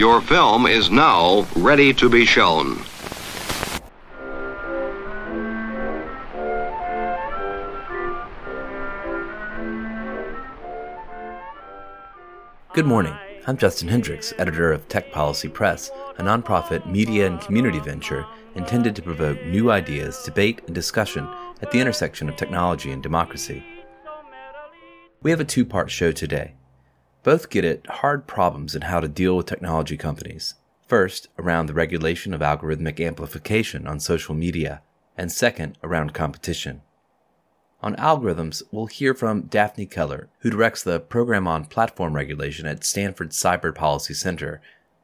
Your film is now ready to be shown. Good morning. I'm Justin Hendrix, editor of Tech Policy Press, a nonprofit media and community venture intended to provoke new ideas, debate, and discussion at the intersection of technology and democracy. We have a two part show today. Both get at hard problems in how to deal with technology companies. First, around the regulation of algorithmic amplification on social media, and second, around competition. On algorithms, we'll hear from Daphne Keller, who directs the program on platform regulation at Stanford's Cyber Policy Center.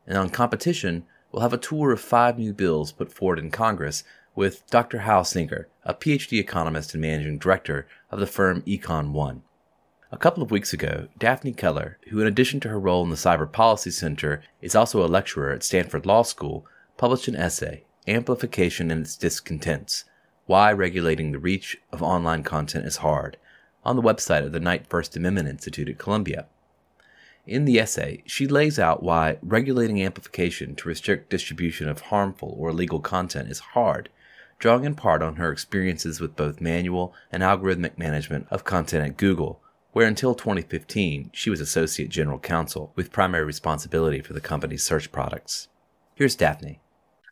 And on competition, we'll have a tour of five new bills put forward in Congress with Dr. Hal Singer, a PhD economist and managing director of the firm Econ One. A couple of weeks ago, Daphne Keller, who in addition to her role in the Cyber Policy Center is also a lecturer at Stanford Law School, published an essay, Amplification and Its Discontents why Regulating the Reach of Online Content is Hard, on the website of the Knight First Amendment Institute at Columbia. In the essay, she lays out why regulating amplification to restrict distribution of harmful or illegal content is hard, drawing in part on her experiences with both manual and algorithmic management of content at Google, where until 2015 she was Associate General Counsel with primary responsibility for the company's search products. Here's Daphne.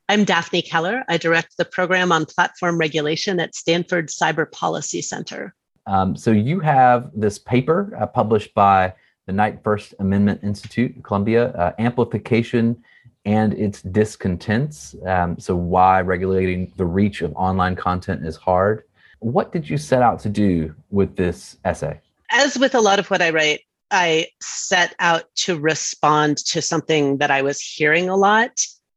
I'm Daphne Keller. I direct the program on platform regulation at Stanford Cyber Policy Center. Um, so you have this paper uh, published by the Knight First Amendment Institute, Columbia, uh, Amplification and its Discontents. Um, so why regulating the reach of online content is hard. What did you set out to do with this essay? As with a lot of what I write, I set out to respond to something that I was hearing a lot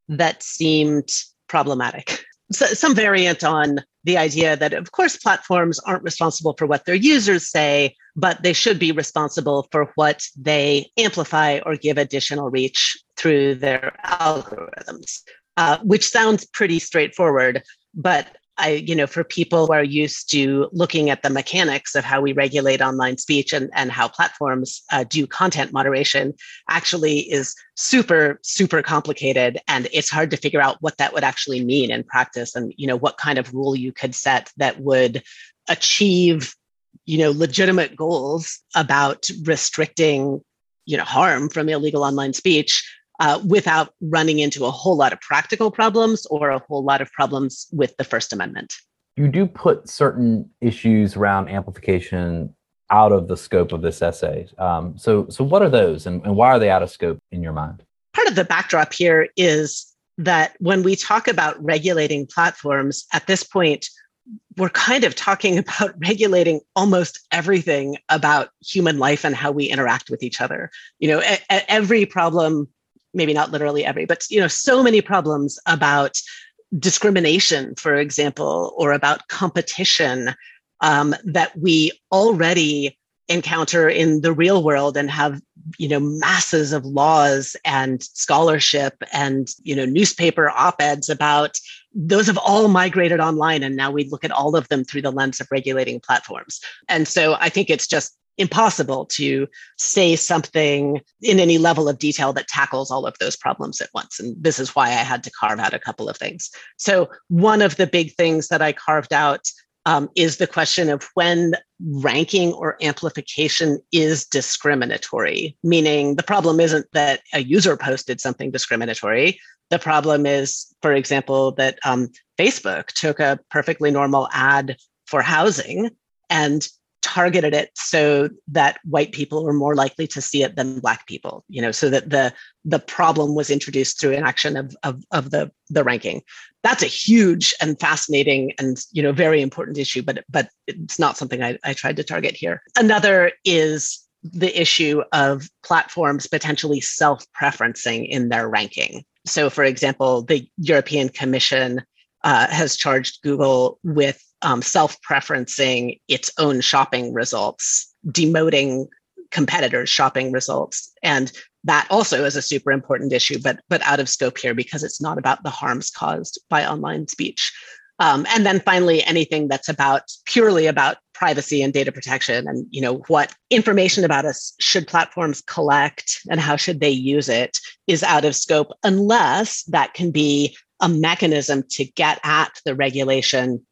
that seemed problematic. So, some variant on the idea that, of course, platforms aren't responsible for what their users say, but they should be responsible for what they amplify or give additional reach through their algorithms, uh, which sounds pretty straightforward. But I, you know, for people who are used to looking at the mechanics of how we regulate online speech and, and how platforms uh, do content moderation actually is super, super complicated. And it's hard to figure out what that would actually mean in practice and, you know, what kind of rule you could set that would achieve, you know, legitimate goals about restricting, you know, harm from illegal online speech uh, without running into a whole lot of practical problems or a whole lot of problems with the First Amendment. You do put certain issues around amplification out of the scope of this essay. Um, so, so what are those, and, and why are they out of scope in your mind? Part of the backdrop here is that when we talk about regulating platforms, at this point, we're kind of talking about regulating almost everything about human life and how we interact with each other. You know, a- every problem maybe not literally every, but you know, so many problems about discrimination, for example, or about competition um, that we already encounter in the real world and have you know masses of laws and scholarship and you know newspaper op-eds about those have all migrated online and now we look at all of them through the lens of regulating platforms. And so i think it's just impossible to say something in any level of detail that tackles all of those problems at once. And this is why I had to carve out a couple of things. So, one of the big things that I carved out um, is the question of when ranking or amplification is discriminatory, meaning the problem isn't that a user posted something discriminatory. The problem is, for example, that um, Facebook took a perfectly normal ad for housing and targeted it so that white people were more likely to see it than black people you know so that the the problem was introduced through an action of, of, of the the ranking. That's a huge and fascinating and you know very important issue but but it's not something i, I tried to target here. Another is the issue of platforms potentially self-preferencing in their ranking. So for example the european commission uh, has charged google with um, self preferencing its own shopping results, demoting competitors' shopping results. And that also is a super important issue, but, but out of scope here because it's not about the harms caused by online speech. Um, and then finally, anything that's about purely about privacy and data protection and you know what information about us should platforms collect and how should they use it is out of scope unless that can be a mechanism to get at the regulation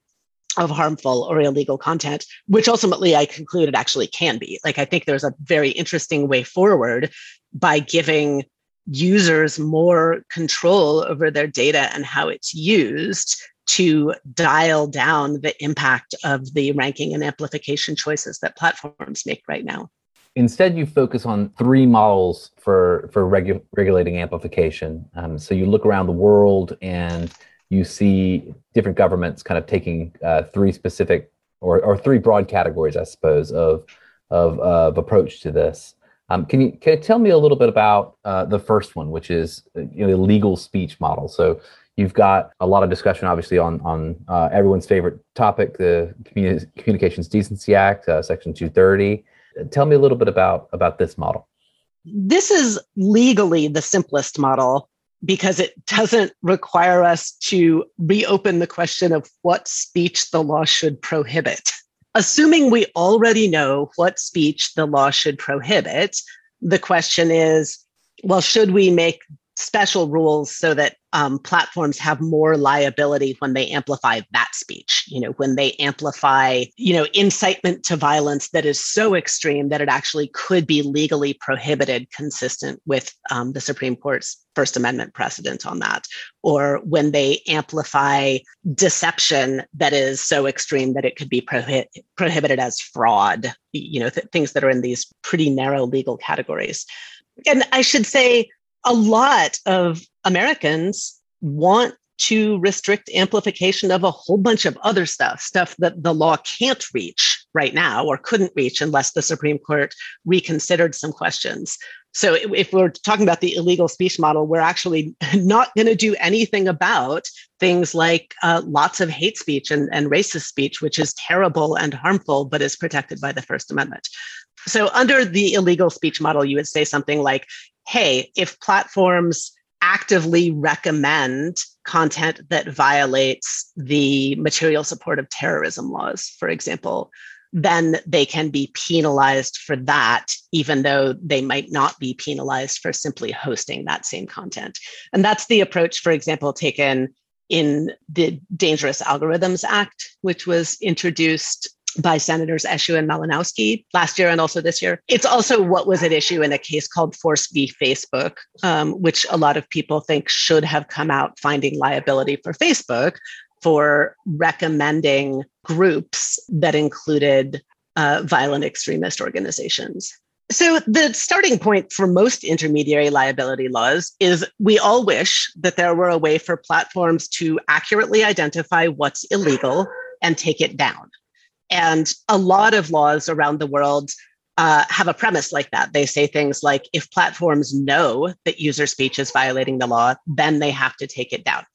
of harmful or illegal content, which ultimately I concluded actually can be. Like, I think there's a very interesting way forward by giving users more control over their data and how it's used to dial down the impact of the ranking and amplification choices that platforms make right now. Instead, you focus on three models for for regu- regulating amplification. Um, so you look around the world and you see different governments kind of taking uh, three specific or, or three broad categories, I suppose, of of, uh, of approach to this. Um, can you can you tell me a little bit about uh, the first one, which is uh, you know, the legal speech model? So you've got a lot of discussion, obviously, on on uh, everyone's favorite topic, the Communi- Communications Decency Act, uh, Section 230. Tell me a little bit about about this model. This is legally the simplest model because it doesn't require us to reopen the question of what speech the law should prohibit. Assuming we already know what speech the law should prohibit, the question is well, should we make special rules so that um, platforms have more liability when they amplify that speech you know when they amplify you know incitement to violence that is so extreme that it actually could be legally prohibited consistent with um, the supreme court's first amendment precedent on that or when they amplify deception that is so extreme that it could be prohi- prohibited as fraud you know th- things that are in these pretty narrow legal categories. And i should say a lot of Americans want to restrict amplification of a whole bunch of other stuff, stuff that the law can't reach right now or couldn't reach unless the Supreme Court reconsidered some questions. So, if we're talking about the illegal speech model, we're actually not going to do anything about things like uh, lots of hate speech and, and racist speech, which is terrible and harmful, but is protected by the First Amendment. So, under the illegal speech model, you would say something like hey, if platforms actively recommend content that violates the material support of terrorism laws, for example, then they can be penalized for that, even though they might not be penalized for simply hosting that same content. And that's the approach, for example, taken in the Dangerous Algorithms Act, which was introduced by Senators Eshoo and Malinowski last year and also this year. It's also what was at issue in a case called Force v. Facebook, um, which a lot of people think should have come out finding liability for Facebook for recommending groups that included uh, violent extremist organizations. So, the starting point for most intermediary liability laws is we all wish that there were a way for platforms to accurately identify what's illegal and take it down. And a lot of laws around the world uh, have a premise like that. They say things like if platforms know that user speech is violating the law, then they have to take it down.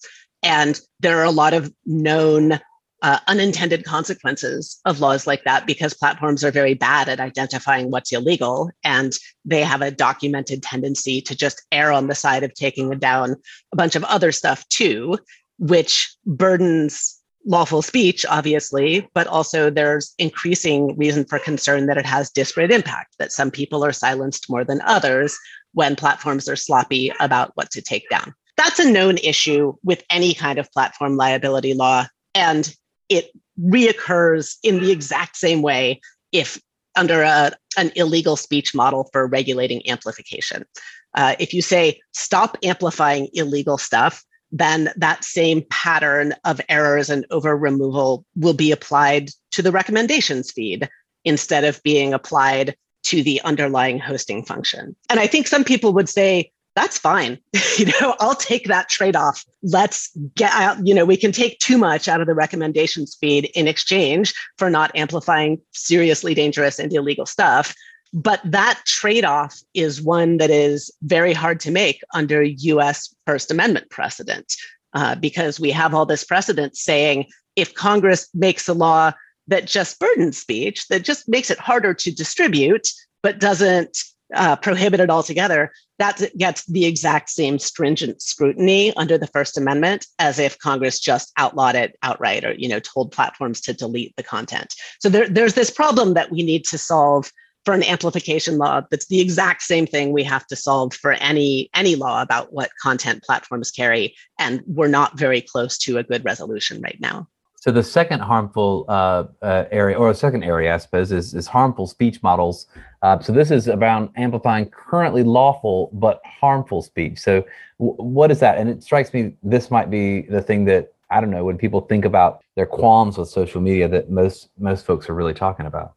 And there are a lot of known uh, unintended consequences of laws like that because platforms are very bad at identifying what's illegal and they have a documented tendency to just err on the side of taking down a bunch of other stuff too, which burdens lawful speech, obviously, but also there's increasing reason for concern that it has disparate impact, that some people are silenced more than others when platforms are sloppy about what to take down. That's a known issue with any kind of platform liability law, and it reoccurs in the exact same way if under a, an illegal speech model for regulating amplification. Uh, if you say stop amplifying illegal stuff, then that same pattern of errors and over removal will be applied to the recommendations feed instead of being applied to the underlying hosting function. And I think some people would say, that's fine. you know, I'll take that trade off. Let's get out, you know, we can take too much out of the recommendations feed in exchange for not amplifying seriously dangerous and illegal stuff. But that trade off is one that is very hard to make under US First Amendment precedent, uh, because we have all this precedent saying if Congress makes a law that just burdens speech, that just makes it harder to distribute, but doesn't uh, prohibited altogether, that gets the exact same stringent scrutiny under the First Amendment as if Congress just outlawed it outright or you know told platforms to delete the content. So there, there's this problem that we need to solve for an amplification law that's the exact same thing we have to solve for any any law about what content platforms carry and we're not very close to a good resolution right now so the second harmful uh, uh, area, or a second area, I suppose, is, is harmful speech models. Uh, so this is around amplifying currently lawful but harmful speech. So w- what is that? And it strikes me this might be the thing that I don't know when people think about their qualms with social media that most most folks are really talking about.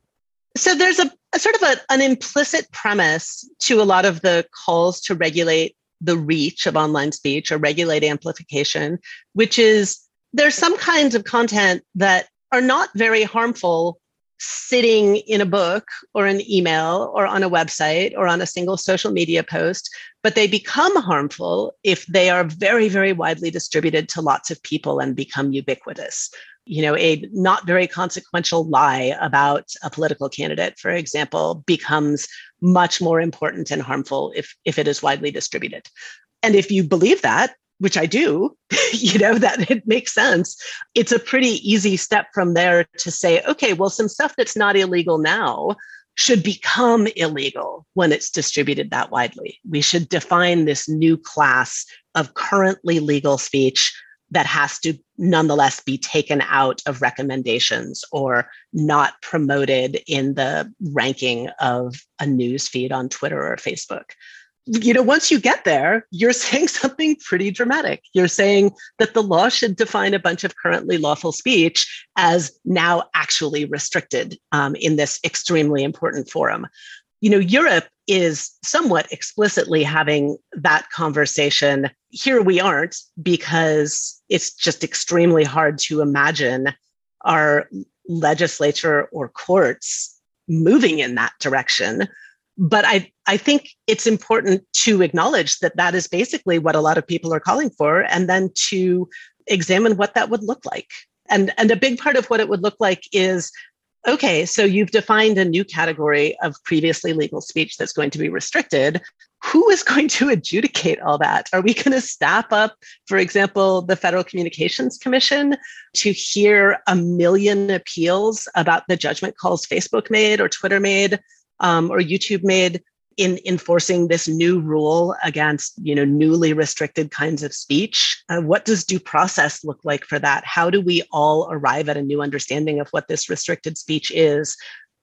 So there's a, a sort of a, an implicit premise to a lot of the calls to regulate the reach of online speech or regulate amplification, which is there's some kinds of content that are not very harmful sitting in a book or an email or on a website or on a single social media post, but they become harmful if they are very, very widely distributed to lots of people and become ubiquitous. You know, a not very consequential lie about a political candidate, for example, becomes much more important and harmful if, if it is widely distributed. And if you believe that, which I do, you know, that it makes sense. It's a pretty easy step from there to say, okay, well, some stuff that's not illegal now should become illegal when it's distributed that widely. We should define this new class of currently legal speech that has to nonetheless be taken out of recommendations or not promoted in the ranking of a news feed on Twitter or Facebook you know, once you get there, you're saying something pretty dramatic. You're saying that the law should define a bunch of currently lawful speech as now actually restricted um, in this extremely important forum. You know, Europe is somewhat explicitly having that conversation. Here we aren't because it's just extremely hard to imagine our legislature or courts moving in that direction but I, I think it's important to acknowledge that that is basically what a lot of people are calling for, and then to examine what that would look like. And, and a big part of what it would look like is okay, so you've defined a new category of previously legal speech that's going to be restricted. Who is going to adjudicate all that? Are we going to staff up, for example, the Federal Communications Commission to hear a million appeals about the judgment calls Facebook made or Twitter made um, or YouTube made in enforcing this new rule against you know newly restricted kinds of speech uh, what does due process look like for that? How do we all arrive at a new understanding of what this restricted speech is?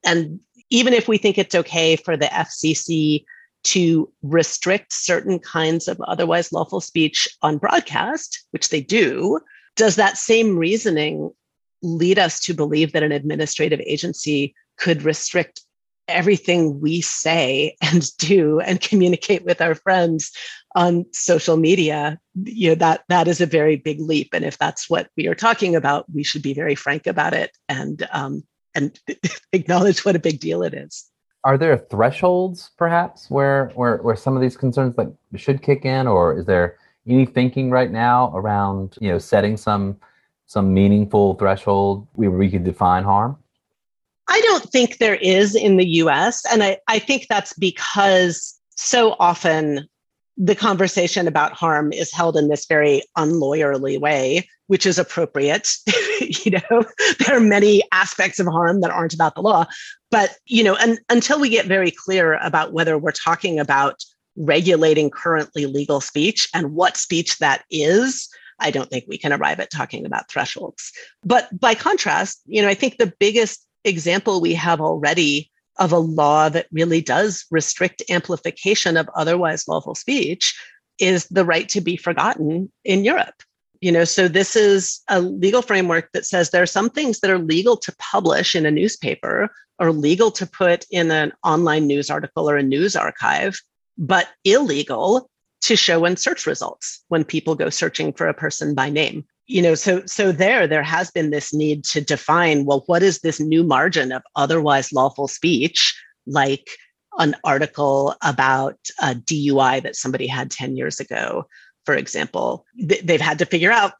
And even if we think it's okay for the fcc to restrict certain kinds of otherwise lawful speech on broadcast which they do does that same reasoning lead us to believe that an administrative agency could restrict everything we say and do and communicate with our friends on social media you know that that is a very big leap. And if that's what we are talking about we should be very frank about it and um, and acknowledge what a big deal it is. Are there thresholds perhaps where where where some of these concerns like should kick in? Or is there any thinking right now around you know setting some some meaningful threshold where we could define harm I don't think there is in the US. And I, I think that's because so often the conversation about harm is held in this very unlawyerly way, which is appropriate. you know, there are many aspects of harm that aren't about the law. But, you know, and, until we get very clear about whether we're talking about regulating currently legal speech and what speech that is, I don't think we can arrive at talking about thresholds. But by contrast, you know, I think the biggest example we have already of a law that really does restrict amplification of otherwise lawful speech is the right to be forgotten in Europe. You know, so this is a legal framework that says there are some things that are legal to publish in a newspaper or legal to put in an online news article or a news archive, but illegal to show in search results when people go searching for a person by name you know so so there there has been this need to define well what is this new margin of otherwise lawful speech like an article about a dui that somebody had 10 years ago for example they've had to figure out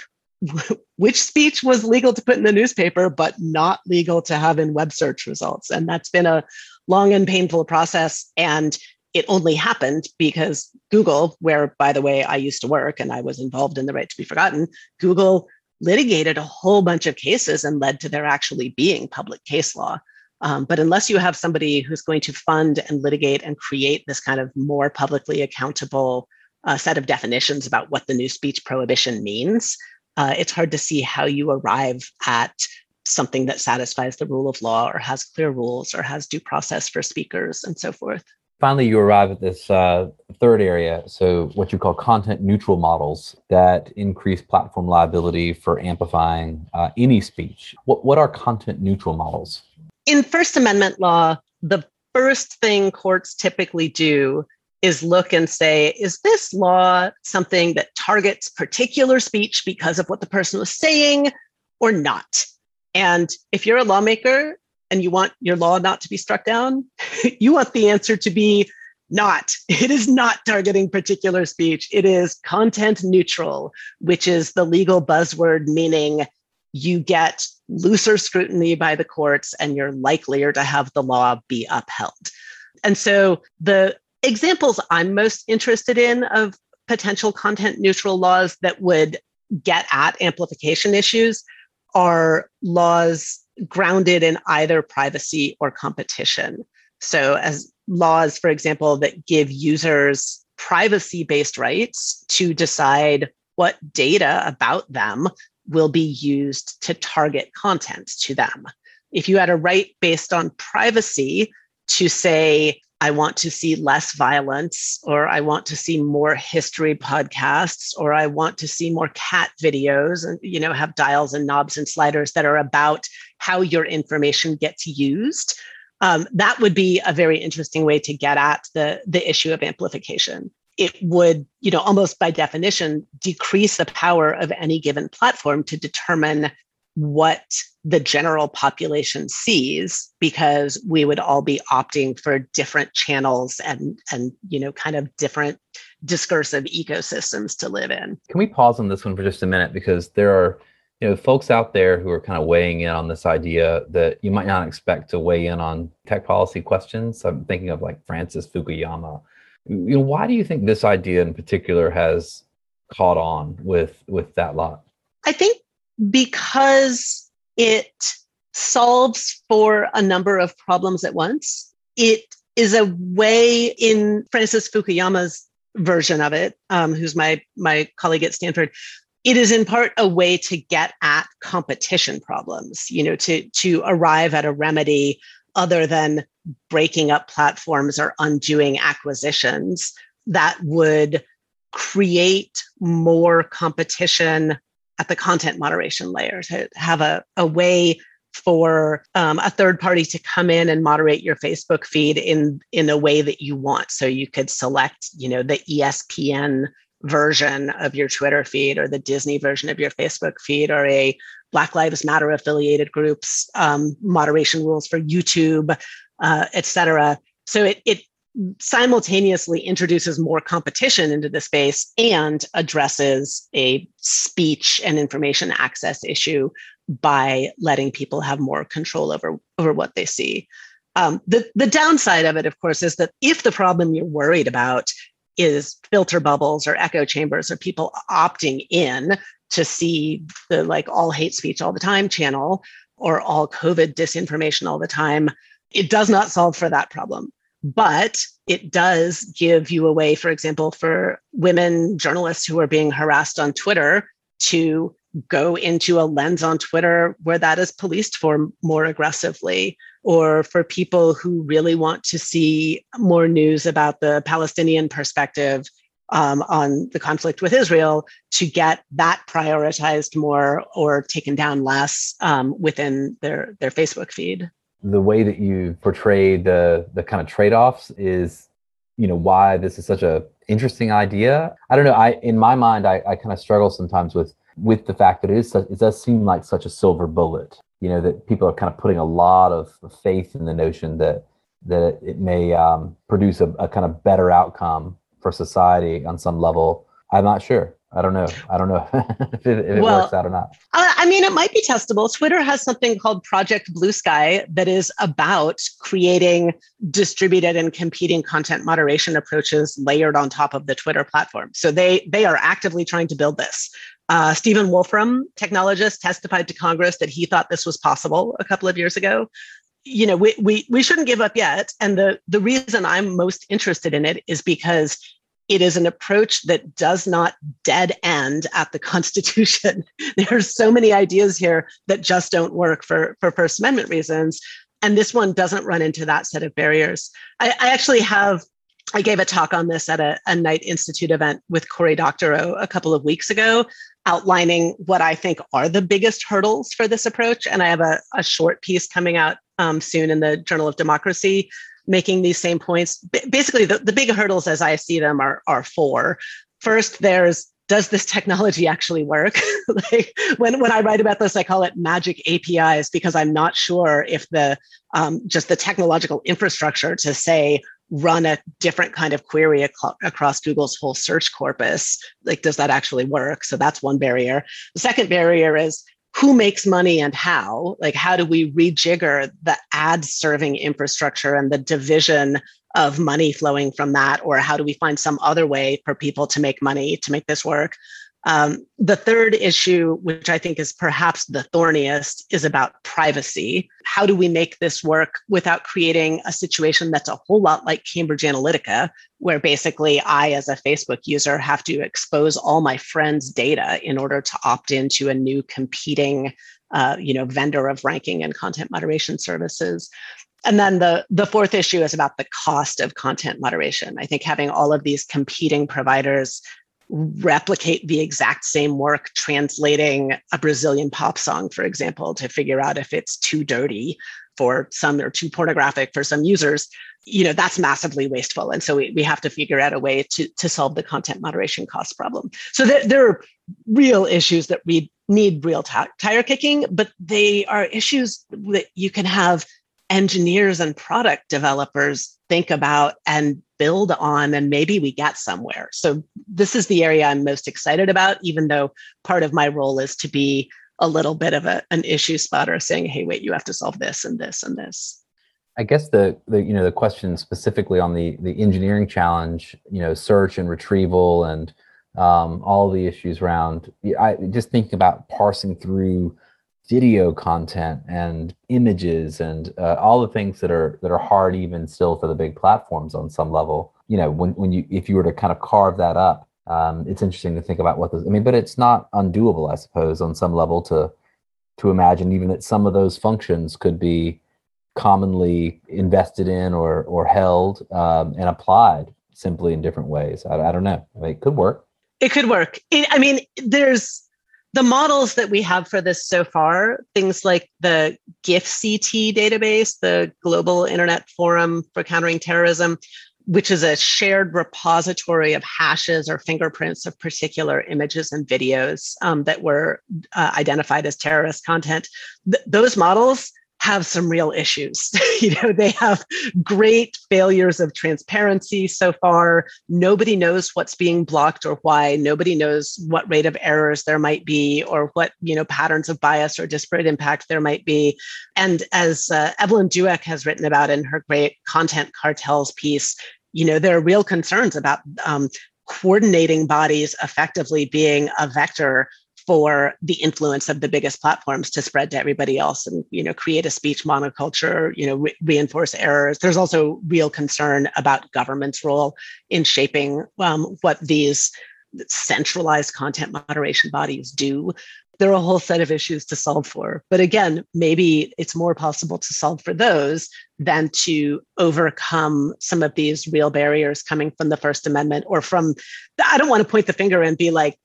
which speech was legal to put in the newspaper but not legal to have in web search results and that's been a long and painful process. And it only happened because Google, where, by the way, I used to work and I was involved in the right to be forgotten, Google litigated a whole bunch of cases and led to there actually being public case law. Um, but unless you have somebody who's going to fund and litigate and create this kind of more publicly accountable uh, set of definitions about what the new speech prohibition means, uh, it's hard to see how you arrive at something that satisfies the rule of law or has clear rules or has due process for speakers and so forth. Finally, you arrive at this uh, third area. So, what you call content neutral models that increase platform liability for amplifying uh, any speech. What, what are content neutral models? In First Amendment law, the first thing courts typically do is look and say, is this law something that targets particular speech because of what the person was saying or not? And if you're a lawmaker and you want your law not to be struck down, you want the answer to be not. It is not targeting particular speech. It is content neutral, which is the legal buzzword meaning you get looser scrutiny by the courts and you're likelier to have the law be upheld. And so the examples I'm most interested in of potential content neutral laws that would get at amplification issues are laws grounded in either privacy or competition. So, as laws, for example, that give users privacy based rights to decide what data about them will be used to target content to them. If you had a right based on privacy to say, I want to see less violence, or I want to see more history podcasts, or I want to see more cat videos and you know have dials and knobs and sliders that are about how your information gets used. Um, that would be a very interesting way to get at the, the issue of amplification. It would, you know, almost by definition, decrease the power of any given platform to determine what the general population sees because we would all be opting for different channels and and you know kind of different discursive ecosystems to live in. Can we pause on this one for just a minute? Because there are you know folks out there who are kind of weighing in on this idea that you might not expect to weigh in on tech policy questions. I'm thinking of like francis fukuyama. You know why do you think this idea in particular has caught on with with that lot? I think because it solves for a number of problems at once. It is a way in Francis Fukuyama's version of it, um, who's my my colleague at Stanford. It is in part a way to get at competition problems, you know, to to arrive at a remedy other than breaking up platforms or undoing acquisitions that would create more competition at the content moderation layer to have a, a way for um, a third party to come in and moderate your Facebook feed in in a way that you want. So you could select, you know, the ESPN version of your Twitter feed or the Disney version of your Facebook feed or a Black Lives Matter affiliated groups um, moderation rules for YouTube, uh, et cetera. So it it simultaneously introduces more competition into the space and addresses a speech and information access issue by letting people have more control over, over what they see. Um, the, the downside of it, of course, is that if the problem you're worried about is filter bubbles or echo chambers or people opting in to see the like all hate speech all the time channel or all COVID disinformation all the time, it does not solve for that problem but it does give you a way, for example, for women journalists who are being harassed on Twitter to go into a lens on Twitter where that is policed for more aggressively, or for people who really want to see more news about the Palestinian perspective um, on the conflict with Israel to get that prioritized more or taken down less um, within their, their Facebook feed the way that you portray the the kind of trade-offs is you know why this is such a interesting idea. I don't know i in my mind i, I kind of struggle sometimes with with the fact that it is it does seem like such a silver bullet you know that people are kind of putting a lot of faith in the notion that that it may um, produce a, a kind of better outcome for society on some level. I'm not sure I don't know. I don't know if it, if it well, works out or not. I mean, it might be testable. Twitter has something called Project Blue Sky that is about creating distributed and competing content moderation approaches layered on top of the Twitter platform. So they they are actively trying to build this. Uh, Stephen Wolfram, technologist, testified to Congress that he thought this was possible a couple of years ago you know we, we we shouldn't give up yet and the the reason i'm most interested in it is because it is an approach that does not dead end at the Constitution. there are so many ideas here that just don't work for, for First Amendment reasons. And this one doesn't run into that set of barriers. I, I actually have, I gave a talk on this at a, a Knight Institute event with Cory Doctorow a couple of weeks ago, outlining what I think are the biggest hurdles for this approach. And I have a, a short piece coming out um, soon in the Journal of Democracy making these same points. B- basically, the, the big hurdles as I see them are, are four. First, there's does this technology actually work? like when, when I write about this, I call it magic APIs because I'm not sure if the um, just the technological infrastructure to say run a different kind of query ac- across Google's whole search corpus, like does that actually work? So that's one barrier. The second barrier is who makes money and how like how do we rejigger the ad serving infrastructure and the division of money flowing from that? Or how do we find some other way for people to make money to make this work um, the third issue, which I think is perhaps the thorniest, is about privacy. How do we make this work without creating a situation that's a whole lot like Cambridge Analytica, where basically I, as a Facebook user, have to expose all my friends' data in order to opt into a new competing, uh, you know, vendor of ranking and content moderation services? And then the, the fourth issue is about the cost of content moderation. I think having all of these competing providers replicate the exact same work translating a Brazilian pop song, for example, to figure out if it's too dirty for some or too pornographic for some users, you know, that's massively wasteful. And so we, we have to figure out a way to, to solve the content moderation cost problem. So there, there are real issues that we need real t- tire kicking, but they are issues that you can have engineers and product developers think about and build on and maybe we get somewhere. So this is the area i'm most excited about even though part of my role is to be a little bit of a, an issue spotter saying hey wait you have to solve this and this and this. I guess the, the you know the question specifically on the the engineering challenge you know search and retrieval and um, all the issues around i just thinking about parsing through video content and images and uh, all the things that are that are hard even still for the big platforms on some level. You know when, when you if you were to kind of carve that up um, it's interesting to think about what those i mean but it's not undoable i suppose on some level to to imagine even that some of those functions could be commonly invested in or or held um, and applied simply in different ways. I, I don't know. I mean, it could work. It could work. It, i mean there's the models that we have for this so far, things like the GIFCT database, the Global Internet Forum for Countering Terrorism, which is a shared repository of hashes or fingerprints of particular images and videos um, that were uh, identified as terrorist content. Th- those models have some real issues. you know, they have great failures of transparency so far. Nobody knows what's being blocked or why. Nobody knows what rate of errors there might be or what, you know, patterns of bias or disparate impact there might be. And as uh, Evelyn Douek has written about in her great content cartels piece, you know, there are real concerns about um, coordinating bodies effectively being a vector for the influence of the biggest platforms to spread to everybody else and you know create a speech monoculture you know re- reinforce errors. There's also real concern about government's role in shaping um, what these centralized content moderation bodies do. There are a whole set of issues to solve for. But again maybe it's more possible to solve for those than to overcome some of these real barriers coming from the first amendment or from i don't want to point the finger and be like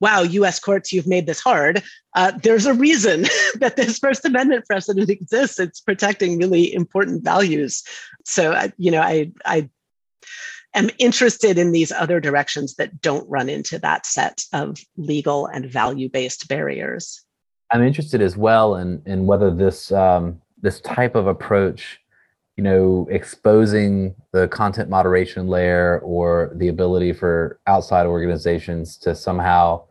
wow, US courts, you've made this hard. Uh, there's a reason that this First Amendment precedent exists. It's protecting really important values. So, you know, I, I am interested in these other directions that don't run into that set of legal and value based barriers. I'm interested as well in, in whether this, um, this type of approach you know, exposing the content moderation layer or the ability for outside organizations to somehow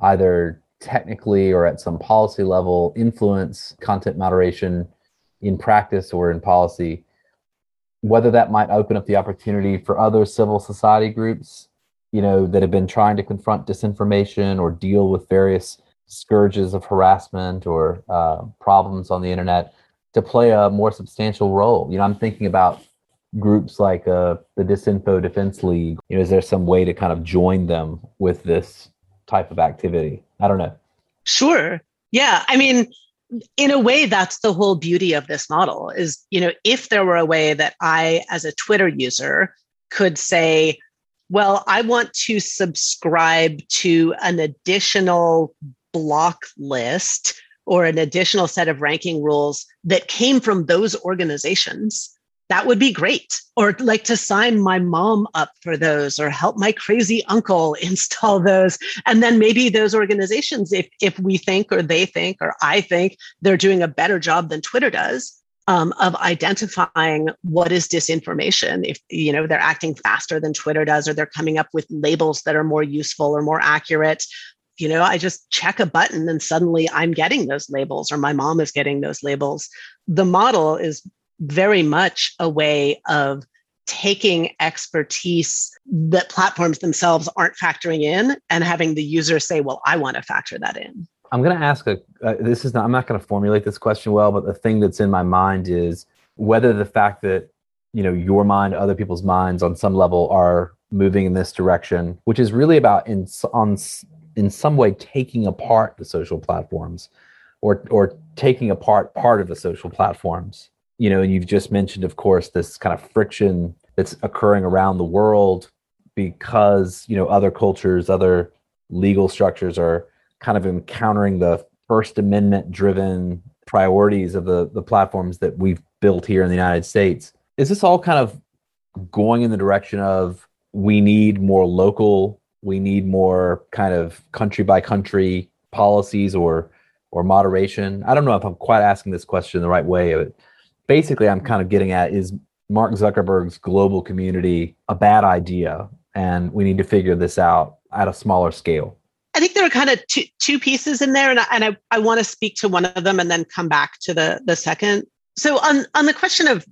either technically or at some policy level influence content moderation in practice or in policy, whether that might open up the opportunity for other civil society groups, you know, that have been trying to confront disinformation or deal with various scourges of harassment or uh, problems on the internet to play a more substantial role. You know, I'm thinking about groups like uh, the Disinfo Defense League. You know, is there some way to kind of join them with this type of activity? I don't know. Sure. Yeah. I mean, in a way, that's the whole beauty of this model is, you know, if there were a way that I, as a Twitter user, could say, well, I want to subscribe to an additional block list or an additional set of ranking rules that came from those organizations that would be great. Or like to sign my mom up for those or help my crazy uncle install those. And then maybe those organizations, if, if we think or they think or I think they're doing a better job than Twitter does, um, of identifying what is disinformation if you know they're acting faster than twitter does or they're coming up with labels that are more useful or more accurate you know i just check a button and suddenly i'm getting those labels or my mom is getting those labels the model is very much a way of taking expertise that platforms themselves aren't factoring in and having the user say well i want to factor that in. I'm going to ask a uh, this is not i'm not going to formulate this question well but the thing that's in my mind is whether the fact that you know your mind other people's minds on some level are moving in this direction which is really about in on in some way taking apart the social platforms or or taking apart part of the social platforms you know and you've just mentioned of course this kind of friction that's occurring around the world because you know other cultures other legal structures are kind of encountering the first amendment driven priorities of the the platforms that we've built here in the United States is this all kind of going in the direction of we need more local we need more kind of country by country policies or or moderation. I don't know if I'm quite asking this question the right way. But basically, I'm kind of getting at is Mark Zuckerberg's global community a bad idea, and we need to figure this out at a smaller scale. I think there are kind of two, two pieces in there, and I, and I, I want to speak to one of them and then come back to the the second. So on on the question of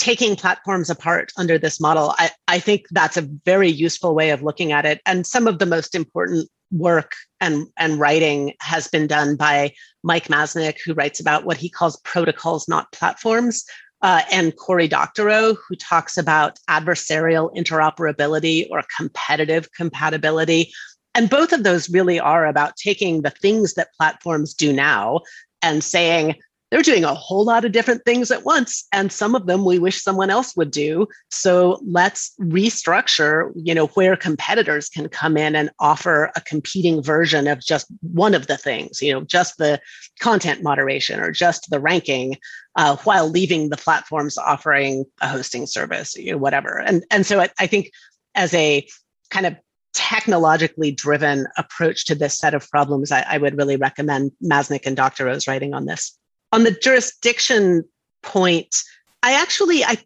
taking platforms apart under this model, I, I think that's a very useful way of looking at it. And some of the most important work and, and writing has been done by Mike Masnick, who writes about what he calls protocols, not platforms, uh, and Cory Doctorow, who talks about adversarial interoperability or competitive compatibility. And both of those really are about taking the things that platforms do now and saying, they're doing a whole lot of different things at once and some of them we wish someone else would do so let's restructure you know where competitors can come in and offer a competing version of just one of the things you know just the content moderation or just the ranking uh, while leaving the platforms offering a hosting service you know, whatever and and so I, I think as a kind of technologically driven approach to this set of problems, I, I, would really recommend Masnick and Doctorow's writing on this on the jurisdiction point, I actually I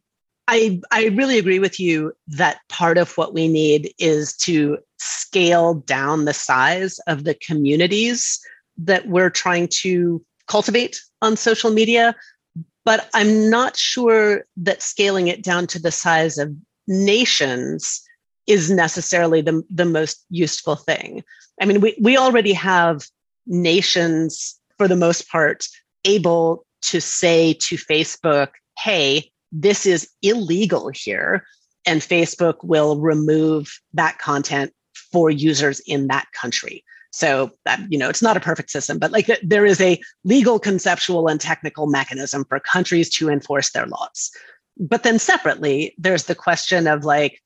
I I really agree with you that part of what we need is to scale down the size of the communities that we're trying to cultivate on social media. But I'm not sure that scaling it down to the size of nations is necessarily the, the most useful thing. I mean, we, we already have nations for the most part able to say to Facebook, hey, this is illegal here. And Facebook will remove that content for users in that country. So that, you know, it's not a perfect system, but like there is a legal, conceptual, and technical mechanism for countries to enforce their laws. But then separately, there's the question of like,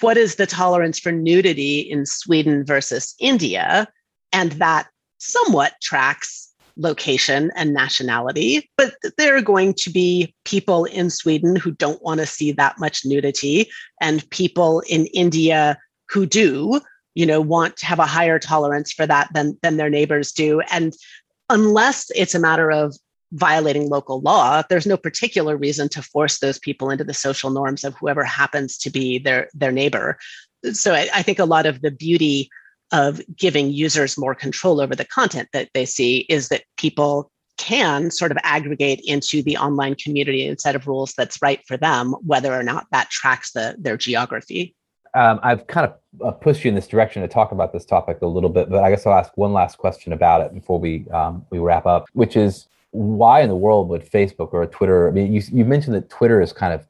what is the tolerance for nudity in Sweden versus India? And that somewhat tracks location and nationality, but there are going to be people in Sweden who don't want to see that much nudity, and people in India who do, you know, want to have a higher tolerance for that than, than their neighbors do. And unless it's a matter of violating local law, there's no particular reason to force those people into the social norms of whoever happens to be their, their neighbor. So I, I think a lot of the beauty of giving users more control over the content that they see is that people can sort of aggregate into the online community and set of rules that's right for them, whether or not that tracks the, their geography. Um, I've kind of uh, pushed you in this direction to talk about this topic a little bit, but I guess I'll ask one last question about it before we um, we wrap up, which is why in the world would Facebook or Twitter? I mean, you you mentioned that Twitter is kind of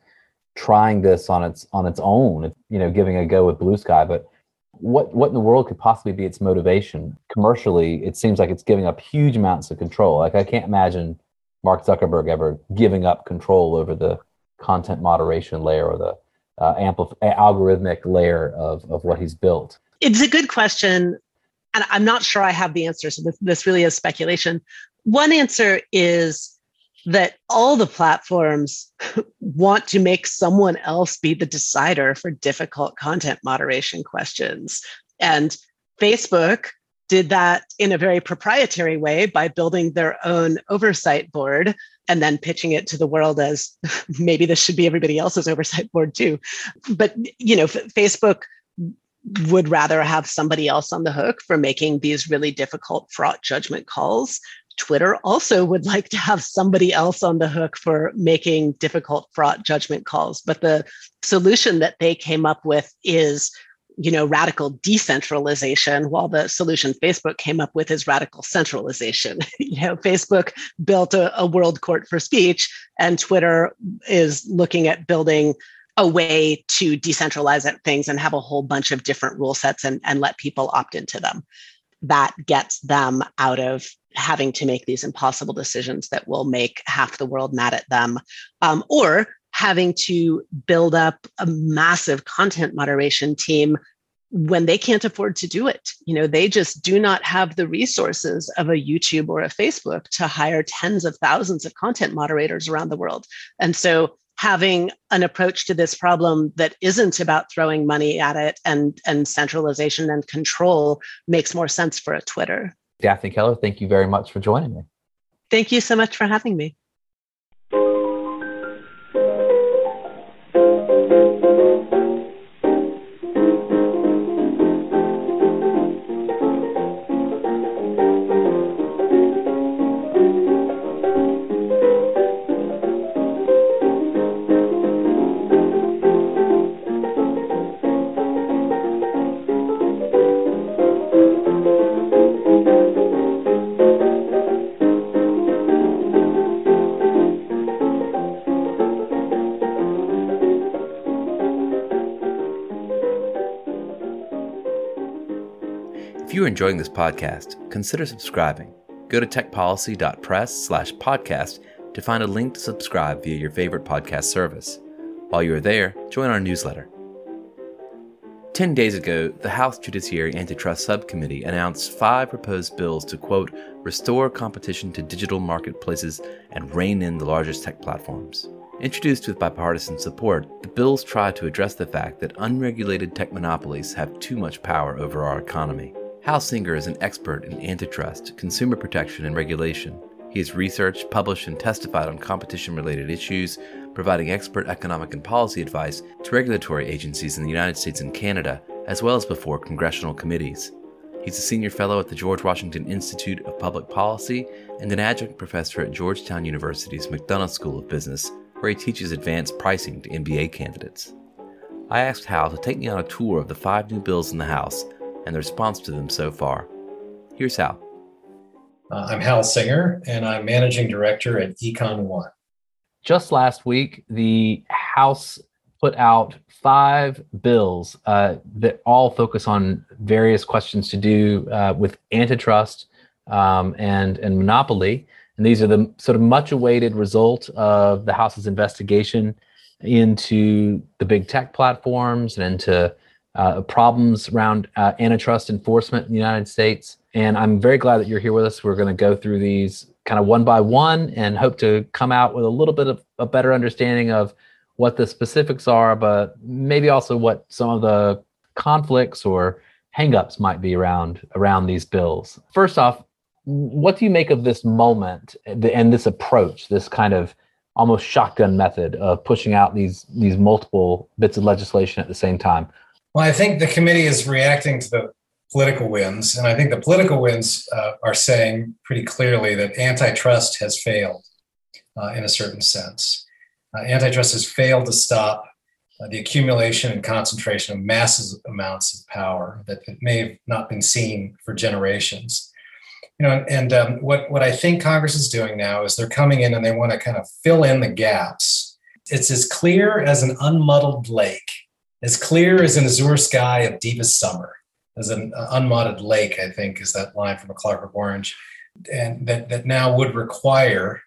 trying this on its on its own, you know, giving a go with Blue Sky, but what what in the world could possibly be its motivation? Commercially it seems like it's giving up huge amounts of control. Like i can't imagine mark zuckerberg ever giving up control over the content moderation layer or the uh, ampli- algorithmic layer of, of what he's built. It's a good question and i'm not sure i have the answer so this, this really is speculation. One answer is that all the platforms want to make someone else be the decider for difficult content moderation questions. And Facebook did that in a very proprietary way by building their own oversight board and then pitching it to the world as maybe this should be everybody else's oversight board too. But you know, Facebook would rather have somebody else on the hook for making these really difficult fraught judgment calls Twitter also would like to have somebody else on the hook for making difficult fraught judgment calls. But the solution that they came up with is you know radical decentralization while the solution facebook came up with is radical centralization you know facebook built a, a world court for speech and twitter is looking at building a way to decentralize things and have a whole bunch of different rule sets and, and let people opt into them that gets them out of having to make these impossible decisions that will make half the world mad at them, um, or having to build up a massive content moderation team when they can't afford to do it. You know, they just do not have the resources of a YouTube or a Facebook to hire tens of thousands of content moderators around the world. And so having an approach to this problem that isn't about throwing money at it and, and centralization and control makes more sense for a Twitter. Daphne Keller, thank you very much for joining me. Thank you so much for having me. Enjoying this podcast, consider subscribing. Go to techpolicy.press slash podcast to find a link to subscribe via your favorite podcast service. While you are there, join our newsletter. Ten days ago, the House Judiciary Antitrust Subcommittee announced five proposed bills to, quote, restore competition to digital marketplaces and rein in the largest tech platforms. Introduced with bipartisan support, the bills try to address the fact that unregulated tech monopolies have too much power over our economy. Hal Singer is an expert in antitrust, consumer protection, and regulation. He has researched, published, and testified on competition related issues, providing expert economic and policy advice to regulatory agencies in the United States and Canada, as well as before congressional committees. He's a senior fellow at the George Washington Institute of Public Policy and an adjunct professor at Georgetown University's McDonough School of Business, where he teaches advanced pricing to MBA candidates. I asked Hal to take me on a tour of the five new bills in the House and the response to them so far. Here's Hal. Uh, I'm Hal Singer, and I'm managing director at Econ One. Just last week, the House put out five bills uh, that all focus on various questions to do uh, with antitrust um, and and monopoly. And these are the sort of much awaited result of the House's investigation into the big tech platforms and into uh, problems around uh, antitrust enforcement in the United States. And I'm very glad that you're here with us. We're going to go through these kind of one by one and hope to come out with a little bit of a better understanding of what the specifics are, but maybe also what some of the conflicts or hangups might be around around these bills. First off, what do you make of this moment and this approach, this kind of almost shotgun method of pushing out these these multiple bits of legislation at the same time? Well, I think the committee is reacting to the political winds, and I think the political winds uh, are saying pretty clearly that antitrust has failed uh, in a certain sense. Uh, antitrust has failed to stop uh, the accumulation and concentration of massive amounts of power that, that may have not been seen for generations you know, and um, what what I think Congress is doing now is they're coming in and they want to kind of fill in the gaps. It's as clear as an unmuddled lake, as clear as an azure sky of deepest summer, as an unmodded lake. I think is that line from A Clockwork Orange, and that that now would require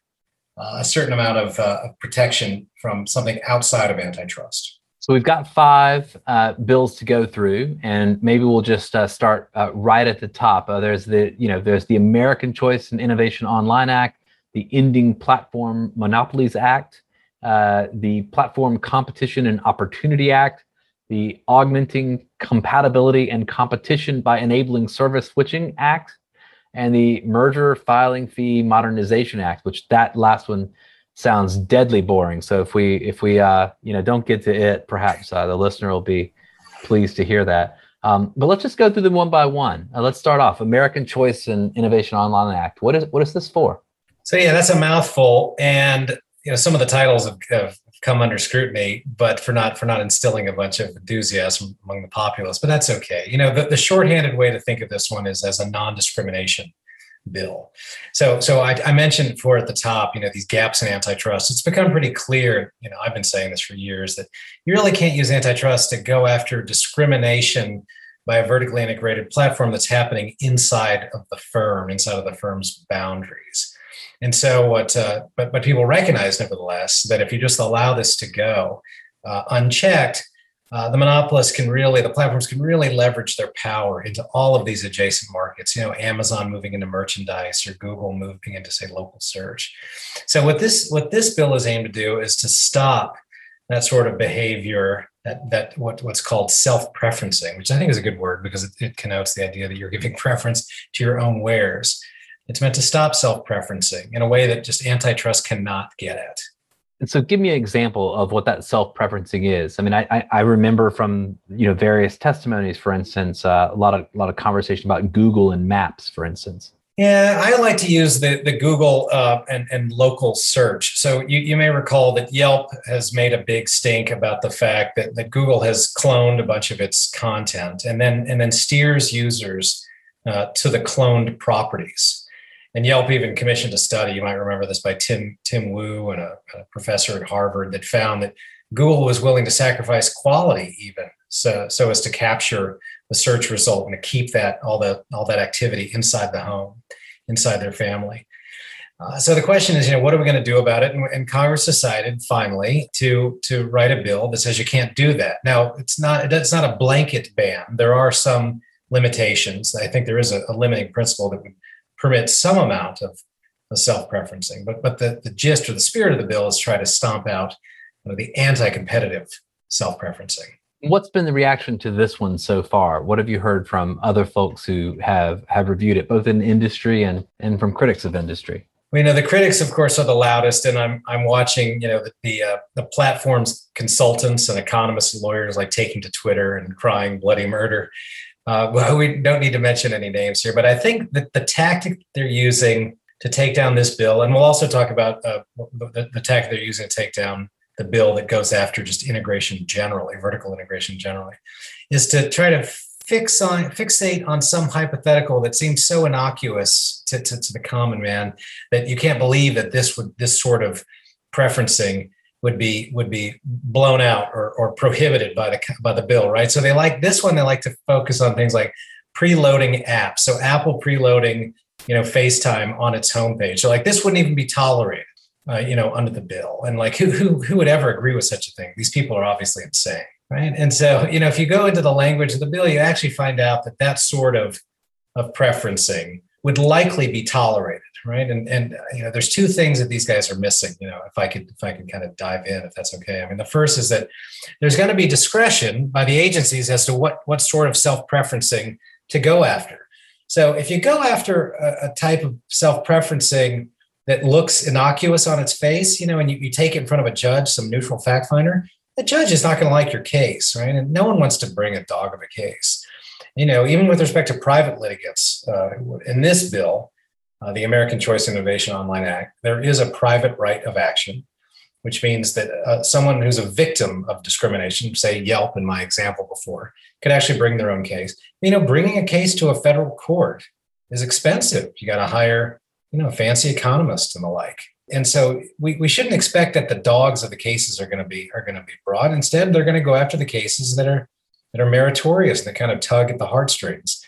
uh, a certain amount of, uh, of protection from something outside of antitrust. So we've got five uh, bills to go through, and maybe we'll just uh, start uh, right at the top. Uh, there's the, you know, there's the American Choice and Innovation Online Act, the Ending Platform Monopolies Act, uh, the Platform Competition and Opportunity Act, the Augmenting Compatibility and Competition by Enabling Service Switching Act, and the Merger Filing Fee Modernization Act, which that last one sounds deadly boring. So if we if we uh, you know don't get to it, perhaps uh, the listener will be pleased to hear that. Um, but let's just go through them one by one. Uh, let's start off American Choice and Innovation Online Act. What is what is this for? So yeah, that's a mouthful, and you know some of the titles have, have come under scrutiny, but for not for not instilling a bunch of enthusiasm among the populace. But that's okay. You know, the, the shorthanded way to think of this one is as a non-discrimination bill. So, so I, I, mentioned before at the top, you know, these gaps in antitrust. It's become pretty clear. You know, I've been saying this for years that you really can't use antitrust to go after discrimination by a vertically integrated platform that's happening inside of the firm, inside of the firm's boundaries. And so, what, uh, but but people recognize, nevertheless, that if you just allow this to go uh, unchecked, uh, the monopolists can really, the platforms can really leverage their power into all of these adjacent markets. You know, Amazon moving into merchandise or Google moving into say local search. So what this what this bill is aimed to do is to stop that sort of behavior that that what, what's called self-preferencing, which I think is a good word because it, it connotes the idea that you're giving preference to your own wares. It's meant to stop self-preferencing in a way that just antitrust cannot get at. And so, give me an example of what that self-preferencing is. I mean, I, I, I remember from you know various testimonies, for instance, uh, a lot of a lot of conversation about Google and Maps, for instance. Yeah, I like to use the the Google uh, and and local search. So you, you may recall that Yelp has made a big stink about the fact that, that Google has cloned a bunch of its content and then and then steers users uh, to the cloned properties and Yelp even commissioned a study. You might remember this by Tim Tim Wu and a, a, professor at Harvard that found that Google was willing to sacrifice quality even so so as to capture the search result and to keep that all the all that activity inside the home, inside their family. Uh, so the question is, you know, what are we going to do about it? And, and, Congress decided finally to to write a bill that says you can't do that. Now, it's not it's not a blanket ban. There are some limitations. I think there is a, a limiting principle that would permit some amount of, self-preferencing. But but the, the gist or the spirit of the bill is try to stomp out you know, the anti-competitive self-preferencing. What's been the reaction to this one so far? What have you heard from other folks who have have reviewed it, both in industry and and from critics of industry? Well, you know, the critics, of course, are the loudest, and I'm I'm watching, you know, the the, uh, the platforms consultants and economists and lawyers like taking to Twitter and crying bloody murder uh, well, we don't need to mention any names here, but I think that the tactic they're using to take down this bill, and we'll also talk about uh, the, the tactic they're using to take down the bill that goes after just integration generally, vertical integration generally, is to try to fix on fixate on some hypothetical that seems so innocuous to, to, to the common man that you can't believe that this would this sort of preferencing would be would be blown out or, or prohibited by the by the bill, right? So they like this one. They like to focus on things like preloading apps. So Apple preloading, you know, FaceTime on its homepage. So like this wouldn't even be tolerated, uh, you know, under the bill. And like who who who would ever agree with such a thing? These people are obviously insane, right? And so you know, if you go into the language of the bill, you actually find out that that sort of of preferencing would likely be tolerated right and and you know there's two things that these guys are missing you know if i could if i could kind of dive in if that's okay i mean the first is that there's going to be discretion by the agencies as to what what sort of self-preferencing to go after So if you go after a, a type of self-preferencing that looks innocuous on its face, you know, and you, you take it in front of a judge, some neutral fact finder, the judge is not going to like your case, right? And no one wants to bring a dog of a case. You know, even with respect to private litigants, uh, in this bill, uh, the American Choice Innovation Online Act, there is a private right of action, which means that uh, someone who's a victim of discrimination, say Yelp in my example before, could actually bring their own case. You know, bringing a case to a federal court is expensive. You got to hire, you know, fancy economists and the like. And so we, we shouldn't expect that the dogs of the cases are going to be are going to be brought. Instead, they're going to go after the cases that are that are meritorious that kind of tug at the heartstrings.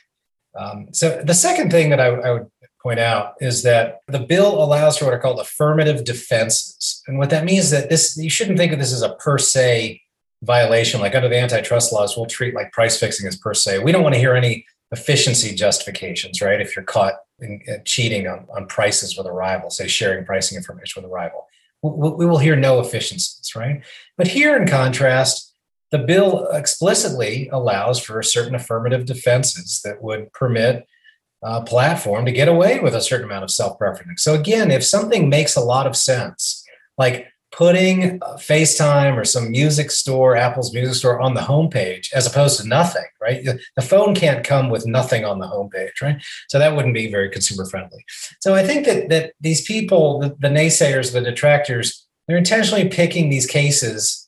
Um, so the second thing that I, I would point out is that the bill allows for what are called affirmative defenses. And what that means is that this you shouldn't think of this as a per se violation. Like under the antitrust laws, we'll treat like price fixing as per se. We don't want to hear any efficiency justifications, right? If you're caught in, in cheating on, on prices with a rival, say sharing pricing information with a rival, we, we will hear no efficiencies, right? But here, in contrast, the bill explicitly allows for certain affirmative defenses that would permit a platform to get away with a certain amount of self-preferencing. So again, if something makes a lot of sense, like putting FaceTime or some music store, Apple's music store on the homepage as opposed to nothing, right? The phone can't come with nothing on the homepage, right? So that wouldn't be very consumer friendly. So I think that that these people, the, the naysayers, the detractors, they're intentionally picking these cases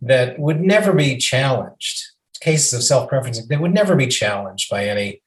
that would never be challenged, cases of self-preferencing that would never be challenged by any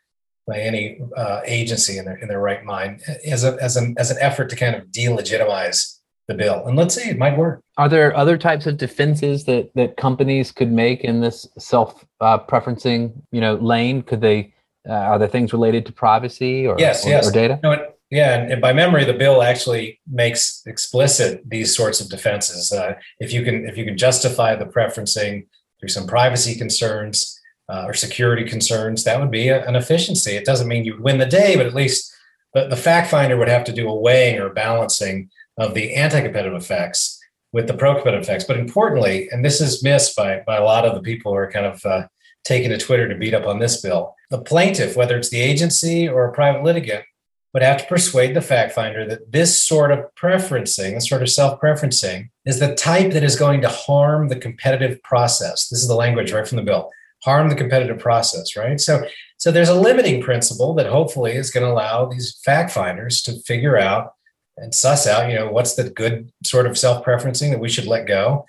by any uh, agency in their in their right mind as a as an as an effort to kind of delegitimize the bill. And let's see, it might work. Are there other types of defenses that that companies could make in this self uh, preferencing, you know, lane? Could they? Uh, are there things related to privacy or yes, or, yes. or data? No, yeah, and, by memory, the bill actually makes explicit these sorts of defenses. Uh, if you can, if you can justify the preferencing through some privacy concerns uh, or security concerns, that would be a, an efficiency. It doesn't mean you win the day, but at least the, the fact finder would have to do a weighing or balancing of the anti-competitive effects with the pro-competitive effects. But importantly, and this is missed by, by a lot of the people who are kind of uh, taking to Twitter to beat up on this bill, the plaintiff, whether it's the agency or a private litigant, would have to persuade the fact finder that this sort of preferencing, this sort of self-preferencing, is the type that is going to harm the competitive process. This is the language right from the bill. Harm the competitive process, right? So, so there's a limiting principle that hopefully is going to allow these fact finders to figure out and suss out, you know, what's the good sort of self-preferencing that we should let go,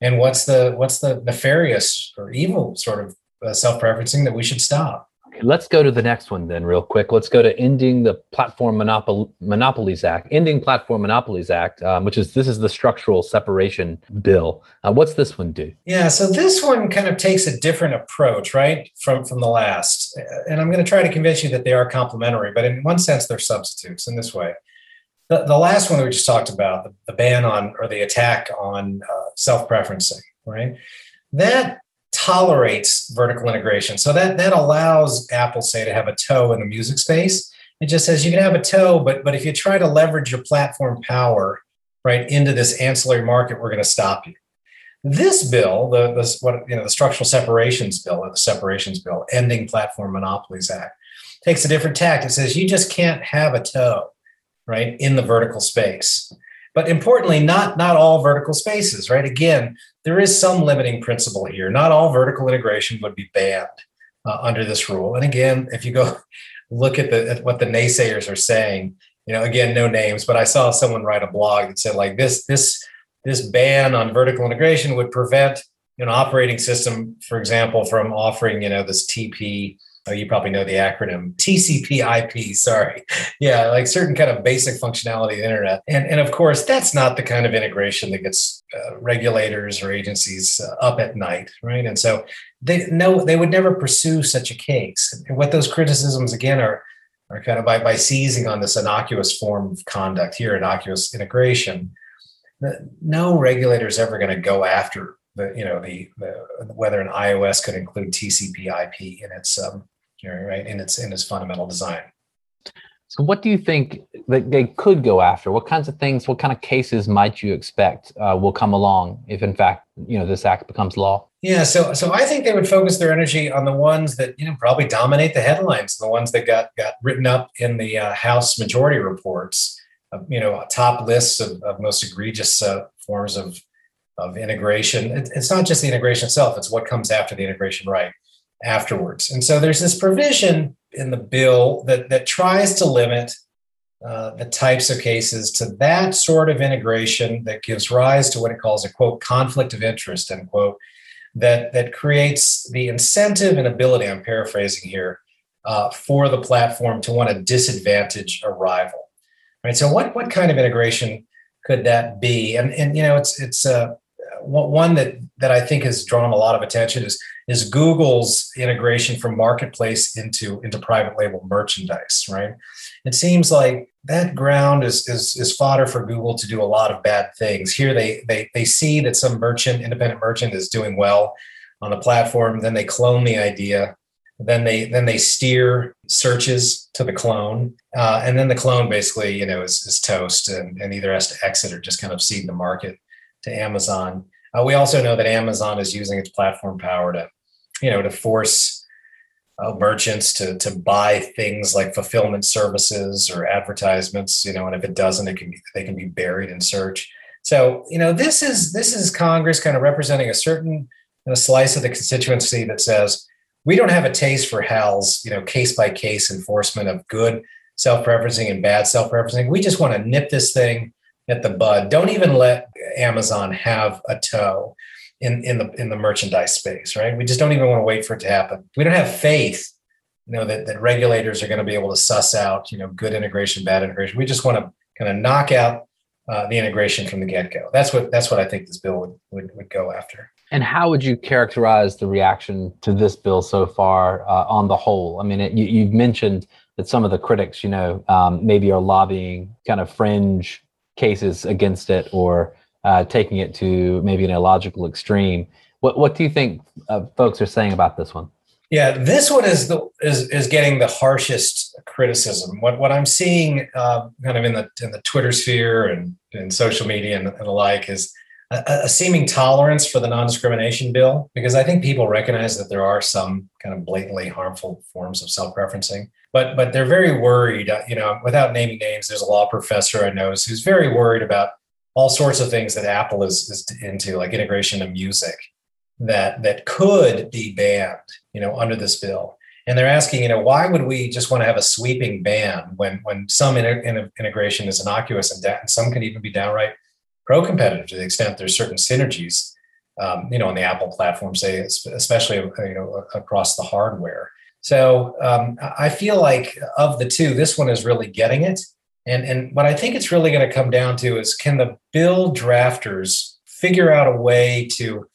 and what's the what's the nefarious or evil sort of uh, self-preferencing that we should stop. Let's go to the next one then, real quick. Let's go to ending the Platform Monopol- Monopolies Act, ending Platform Monopolies Act, um, which is this is the structural separation bill. Uh, what's this one do? Yeah, so this one kind of takes a different approach, right, from from the last. And I'm going to try to convince you that they are complementary, but in one sense, they're substitutes in this way the, the last one that we just talked about, the, the ban on or the attack on uh, self preferencing, right? That tolerates vertical integration. So that that allows Apple, say, to have a toe in the music space. It just says you can have a toe, but but if you try to leverage your platform power right into this ancillary market, we're going to stop you. This bill, the, the what you know, the structural separations bill or the separations bill, ending platform monopolies act, takes a different tack. It says you just can't have a toe right, in the vertical space. But importantly, not, not all vertical spaces, right? Again, there is some limiting principle here. Not all vertical integration would be banned uh, under this rule. And again, if you go look at, the, at what the naysayers are saying, you know, again, no names, but I saw someone write a blog that said like this, this, this ban on vertical integration would prevent an operating system, for example, from offering, you know, this TP oh, you probably know the acronym TCP/IP. Sorry, yeah, like certain kind of basic functionality of the internet, and and of course that's not the kind of integration that gets uh, regulators or agencies uh, up at night, right? And so they no, they would never pursue such a case. And what those criticisms again are are kind of by by seizing on this innocuous form of conduct here, innocuous integration. No regulator is ever going to go after the you know the, the, whether an iOS could include TCP/IP in its um, right in its in its fundamental design. So, what do you think that they could go after? What kinds of things, what kind of cases might you expect uh, will come along if, in fact, you know, this act becomes law? Yeah, so so I think they would focus their energy on the ones that you know probably dominate the headlines, the ones that got got written up in the uh, House Majority reports. Uh, you know, top lists of, of most egregious uh, forms of of integration. It, it's not just the integration itself; it's what comes after the integration, right? Afterwards, and so there's this provision in the bill that that tries to limit uh, the types of cases to that sort of integration that gives rise to what it calls a quote conflict of interest end quote that that creates the incentive and ability. I'm paraphrasing here uh, for the platform to want to disadvantage a rival. Right. So what what kind of integration could that be? And and you know it's it's uh, one that that I think has drawn a lot of attention is is Google's integration from marketplace into into private label merchandise. Right. It seems like that ground is, is is fodder for Google to do a lot of bad things. Here they they they see that some merchant, independent merchant, is doing well on the platform, then they clone the idea, then they then they steer searches to the clone, uh, and then the clone basically you know is, is toast and, and either has to exit or just kind of cede the market to Amazon. Uh, we also know that Amazon is using its platform power to you know to force uh, merchants to to buy things like fulfillment services or advertisements you know and if it doesn't it can be they can be buried in search. So you know this is this is congress kind of representing a certain a slice of the constituency that says we don't have a taste for hal's you know case by case enforcement of good self-preferencing and bad self-preferencing. We just want to nip this thing at the bud. Don't even let amazon have a toe in, in the in the merchandise space, right? We just don't even want to wait for it to happen. We don't have faith, you know, that, that regulators are going to be able to suss out, you know, good integration, bad integration. We just want to kind of knock out uh, the integration from the get-go. That's what that's what I think this bill would, would, would go after. And how would you characterize the reaction to this bill so far uh, on the whole? I mean, it, you, have mentioned that some of the critics, you know, um, maybe are lobbying kind of fringe cases against it or uh, taking it to maybe an illogical extreme. What what do you think uh, folks are saying about this one? Yeah, this one is the is is getting the harshest criticism. What what I'm seeing, uh, kind of in the in the Twitter sphere and in social media and, and the like, is a, a, seeming tolerance for the non-discrimination bill because I think people recognize that there are some kind of blatantly harmful forms of self-preferencing, but but they're very worried. Uh, you know, without naming names, there's a law professor I know who's very worried about all sorts of things that Apple is, is into, like integration of music, that that could be banned, you know, under this bill. And they're asking, you know, why would we just want to have a sweeping ban when when some integration is innocuous and, da- and some can even be downright pro-competitive to the extent there's certain synergies, um, you know, on the Apple platform, say, especially you know across the hardware. So um, I feel like of the two, this one is really getting it. And, and what I think it's really going to come down to is can the bill drafters figure out a way to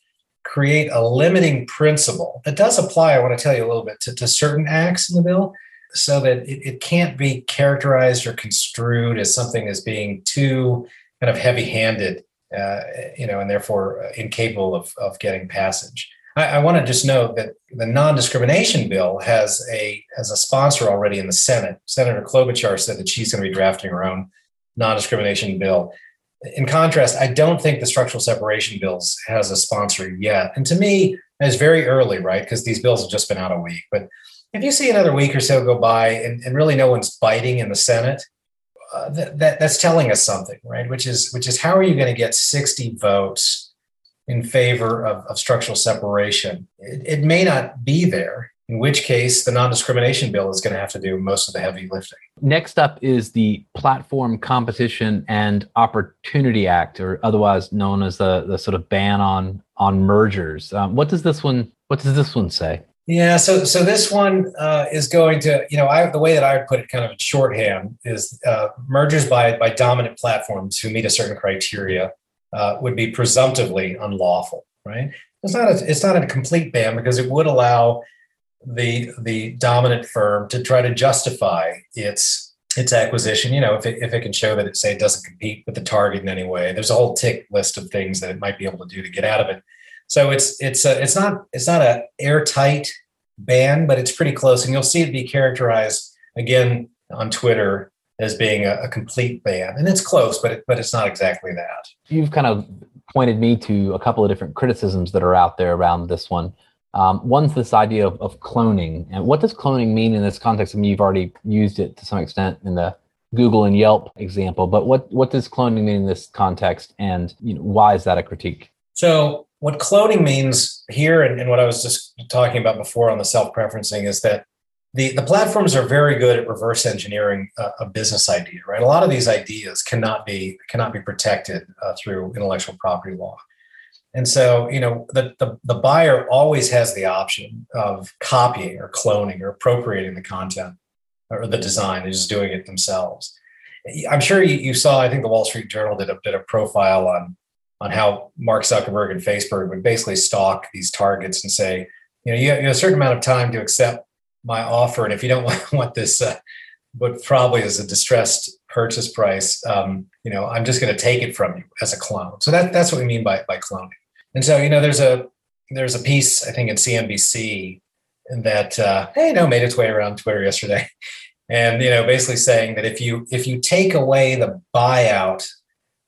create a limiting principle that does apply, I want to tell you a little bit, to, to certain acts in the bill so that it, it can't be characterized or construed as something as being too kind of heavy handed, uh, you know, and therefore incapable of, of getting passage. I, I want to just note that the non-discrimination bill has a has a sponsor already in the Senate. Senator Klobuchar said that she's going to be drafting her own non-discrimination bill. In contrast, I don't think the structural separation bills has a sponsor yet. And to me, it's very early, right? Because these bills have just been out a week. But if you see another week or so go by and, and really no one's biting in the Senate, uh, that, that, that's telling us something, right? Which is which is how are you going to get 60 votes in favor of, of structural separation. It, it, may not be there, in which case the non discrimination bill is going to have to do most of the heavy lifting. Next up is the Platform Competition and Opportunity Act, or otherwise known as the, the sort of ban on, on mergers. Um, what does this one what does this one say? Yeah, so so this one uh, is going to, you know, I, the way that I put it, kind of in shorthand, is uh, mergers by by dominant platforms who meet a certain criteria uh, would be presumptively unlawful, right? It's not a, it's not a complete ban because it would allow the the dominant firm to try to justify its its acquisition. You know, if it, if it can show that it say it doesn't compete with the target in any way, there's a whole tick list of things that it might be able to do to get out of it. So it's it's a, it's not it's not a airtight ban, but it's pretty close, and you'll see it be characterized again on Twitter as being a, a complete ban, and it's close, but it, but it's not exactly that. You've kind of pointed me to a couple of different criticisms that are out there around this one. Um, one's this idea of, of, cloning, and what does cloning mean in this context? I mean, you've already used it to some extent in the Google and Yelp example, but what what does cloning mean in this context, and you know, why is that a critique? So, what cloning means here, and, and what I was just talking about before on the self preferencing, is that the, the platforms are very good at reverse engineering a, a, business idea, right? A lot of these ideas cannot be cannot be protected uh, through intellectual property law, and so you know the, the the buyer always has the option of copying or cloning or appropriating the content or the design. They're just doing it themselves. I'm sure you, you saw. I think the Wall Street Journal did a did a profile on on how Mark Zuckerberg and Facebook would basically stalk these targets and say, you know, you have, you have a certain amount of time to accept my offer. And if you don't want, this, uh, what probably is a distressed purchase price, um, you know, I'm just going to take it from you as a clone. So that, that's what we mean by, by cloning. And so, you know, there's a, there's a piece, I think in CNBC that, uh, know, made its way around Twitter yesterday. And, you know, basically saying that if you, if you take away the buyout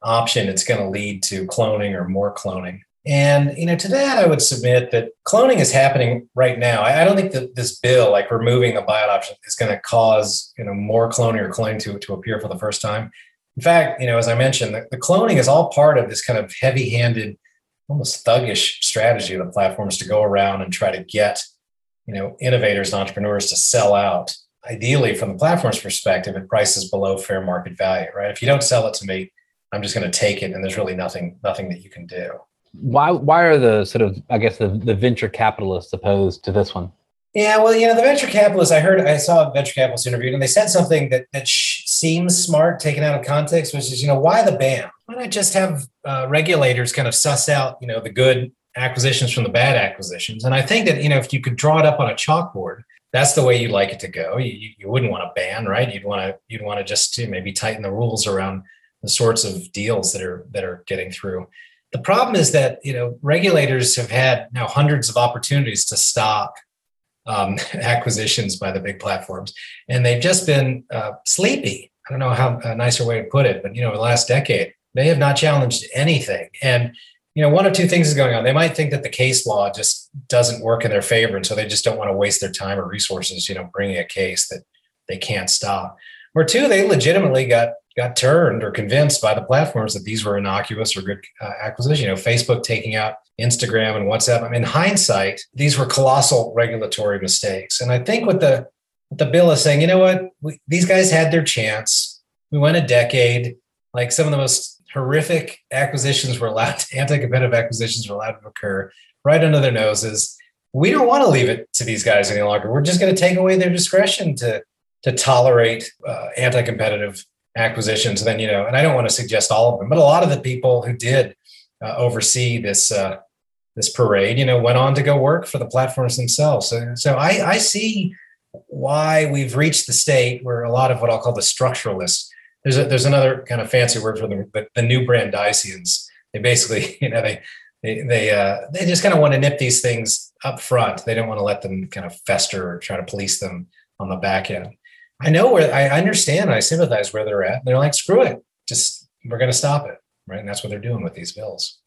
option, it's going to lead to cloning or more cloning. And you know, to that, I would submit that cloning is happening right now. I, don't think that this bill, like removing the buyout option, is going to cause you know more cloning or cloning to to appear for the first time. In fact, you know, as I mentioned, the, the cloning is all part of this kind of heavy-handed, almost thuggish strategy of the platforms to go around and try to get you know innovators and entrepreneurs to sell out. Ideally, from the platform's perspective, at prices below fair market value. Right? If you don't sell it to me, I'm just going to take it, and there's really nothing nothing that you can do why why are the sort of I guess the, the venture capitalists opposed to this one? Yeah, well, you know, the venture capitalists. I heard I saw a venture capitalist interviewed, and they said something that that sh- seems smart taken out of context, which is, you know, why the ban? Why not just have uh, regulators kind of suss out, you know, the good acquisitions from the bad acquisitions? And I think that you know, if you could draw it up on a chalkboard, that's the way you'd like it to go. You, you wouldn't want to ban, right? You'd want to you'd want to just to maybe tighten the rules around the sorts of deals that are that are getting through. The problem is that you know regulators have had now hundreds of opportunities to stop um, acquisitions by the big platforms, and they've just been uh, sleepy. I don't know how a nicer way to put it, but you know, the last decade they have not challenged anything. And you know, one of two things is going on. They might think that the case law just doesn't work in their favor, and so they just don't want to waste their time or resources, you know, bringing a case that they can't stop. Or two, they legitimately got got turned or convinced by the platforms that these were innocuous or good uh. You know, Facebook taking out Instagram and WhatsApp. I mean, in hindsight, these were colossal regulatory mistakes. And I think what the what the bill is saying, you know what, we, these guys had their chance. We went a decade. Like some of the most horrific acquisitions were allowed, anti-competitive acquisitions were allowed to occur right under their noses. We don't want to leave it to these guys any longer. We're just going to take away their discretion to to tolerate uh, anti-competitive acquisitions. then, you know, and I don't want to suggest all of them, but a lot of the people who did uh, oversee this uh, this parade, you know, went on to go work for the platforms themselves. So, so I, I see why we've reached the state where a lot of what I'll call the structuralists. There's a, there's another kind of fancy word for them, but the new Brandeisians. They basically, you know, they they they uh, they just kind of want to nip these things up front. They don't want to let them kind of fester or try to police them on the back end. I know where I understand, I sympathize where they're at. They're like, screw it, just we're going to stop it, right? And that's what they're doing with these bills.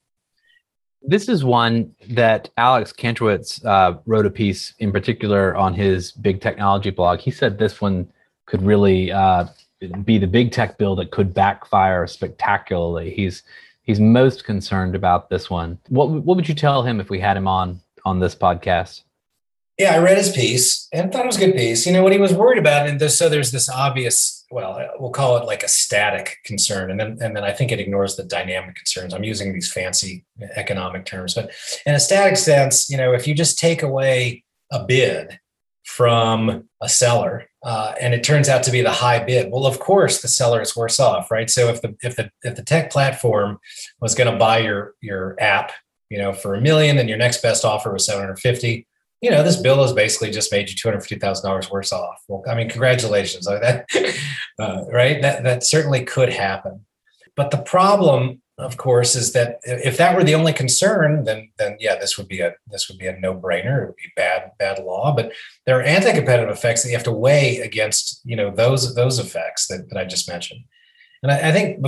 This is one that Alex Kantrowitz uh, wrote a piece in particular on his big technology blog. He said this one could really uh, be the big tech bill that could backfire spectacularly. He's he's most concerned about this one. What what would you tell him if we had him on on this podcast? Yeah, I read his piece and thought it was a good piece. You know what he was worried about, and so there's this obvious, well, we'll call it like a static concern, and then and then I think it ignores the dynamic concerns. I'm using these fancy economic terms, but in a static sense, you know, if you just take away a bid from a seller, uh, and it turns out to be the high bid, well, of course, the seller is worse off, right? So if the if the if the tech platform was going to buy your your app, you know, for a million, and your next best offer was 750 you know, this bill has basically just made you two hundred fifty thousand dollars worse off. Well, I mean, congratulations, that uh, right? That that certainly could happen. But the problem of course, is that if that were the only concern, then then yeah, this would be a this would be a no brainer. It would be bad bad law. But there are anti competitive effects that you have to weigh against you know those those effects that, that I just mentioned. And I, I think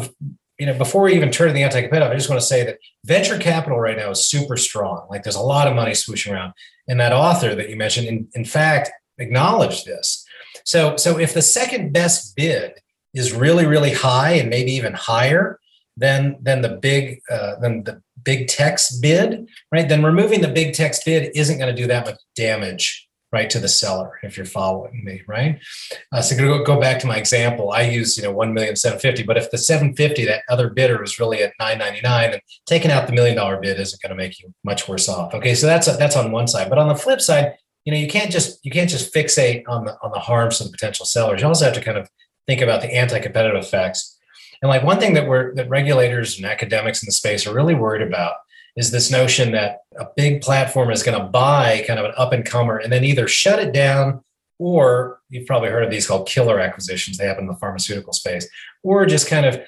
you know before we even turn to the anti competitive, I just want to say that venture capital right now is super strong. Like there's a lot of money swooshing around, and that author that you mentioned, in, in fact, acknowledged this. So so if the second best bid is really really high and maybe even higher than than the big uh, than the big tech's bid, right? Then removing the big tech's bid isn't going to do that much damage, right, to the seller if you're following me, right? Uh, so go go back to my example. I use you know one million seven fifty, but if the seven fifty that other bidder is really at nine ninety nine, and taking out the million dollar bid isn't going to make you much worse off. Okay, so that's that's on one side, but on the flip side, you know you can't just you can't just fixate on the on the harms to the potential sellers. You also have to kind of think about the anti competitive effects and like one thing that we're that regulators and academics in the space are really worried about is this notion that a big platform is going to buy kind of an up and comer and then either shut it down or you've probably heard of these called killer acquisitions they happen in the pharmaceutical space or just kind of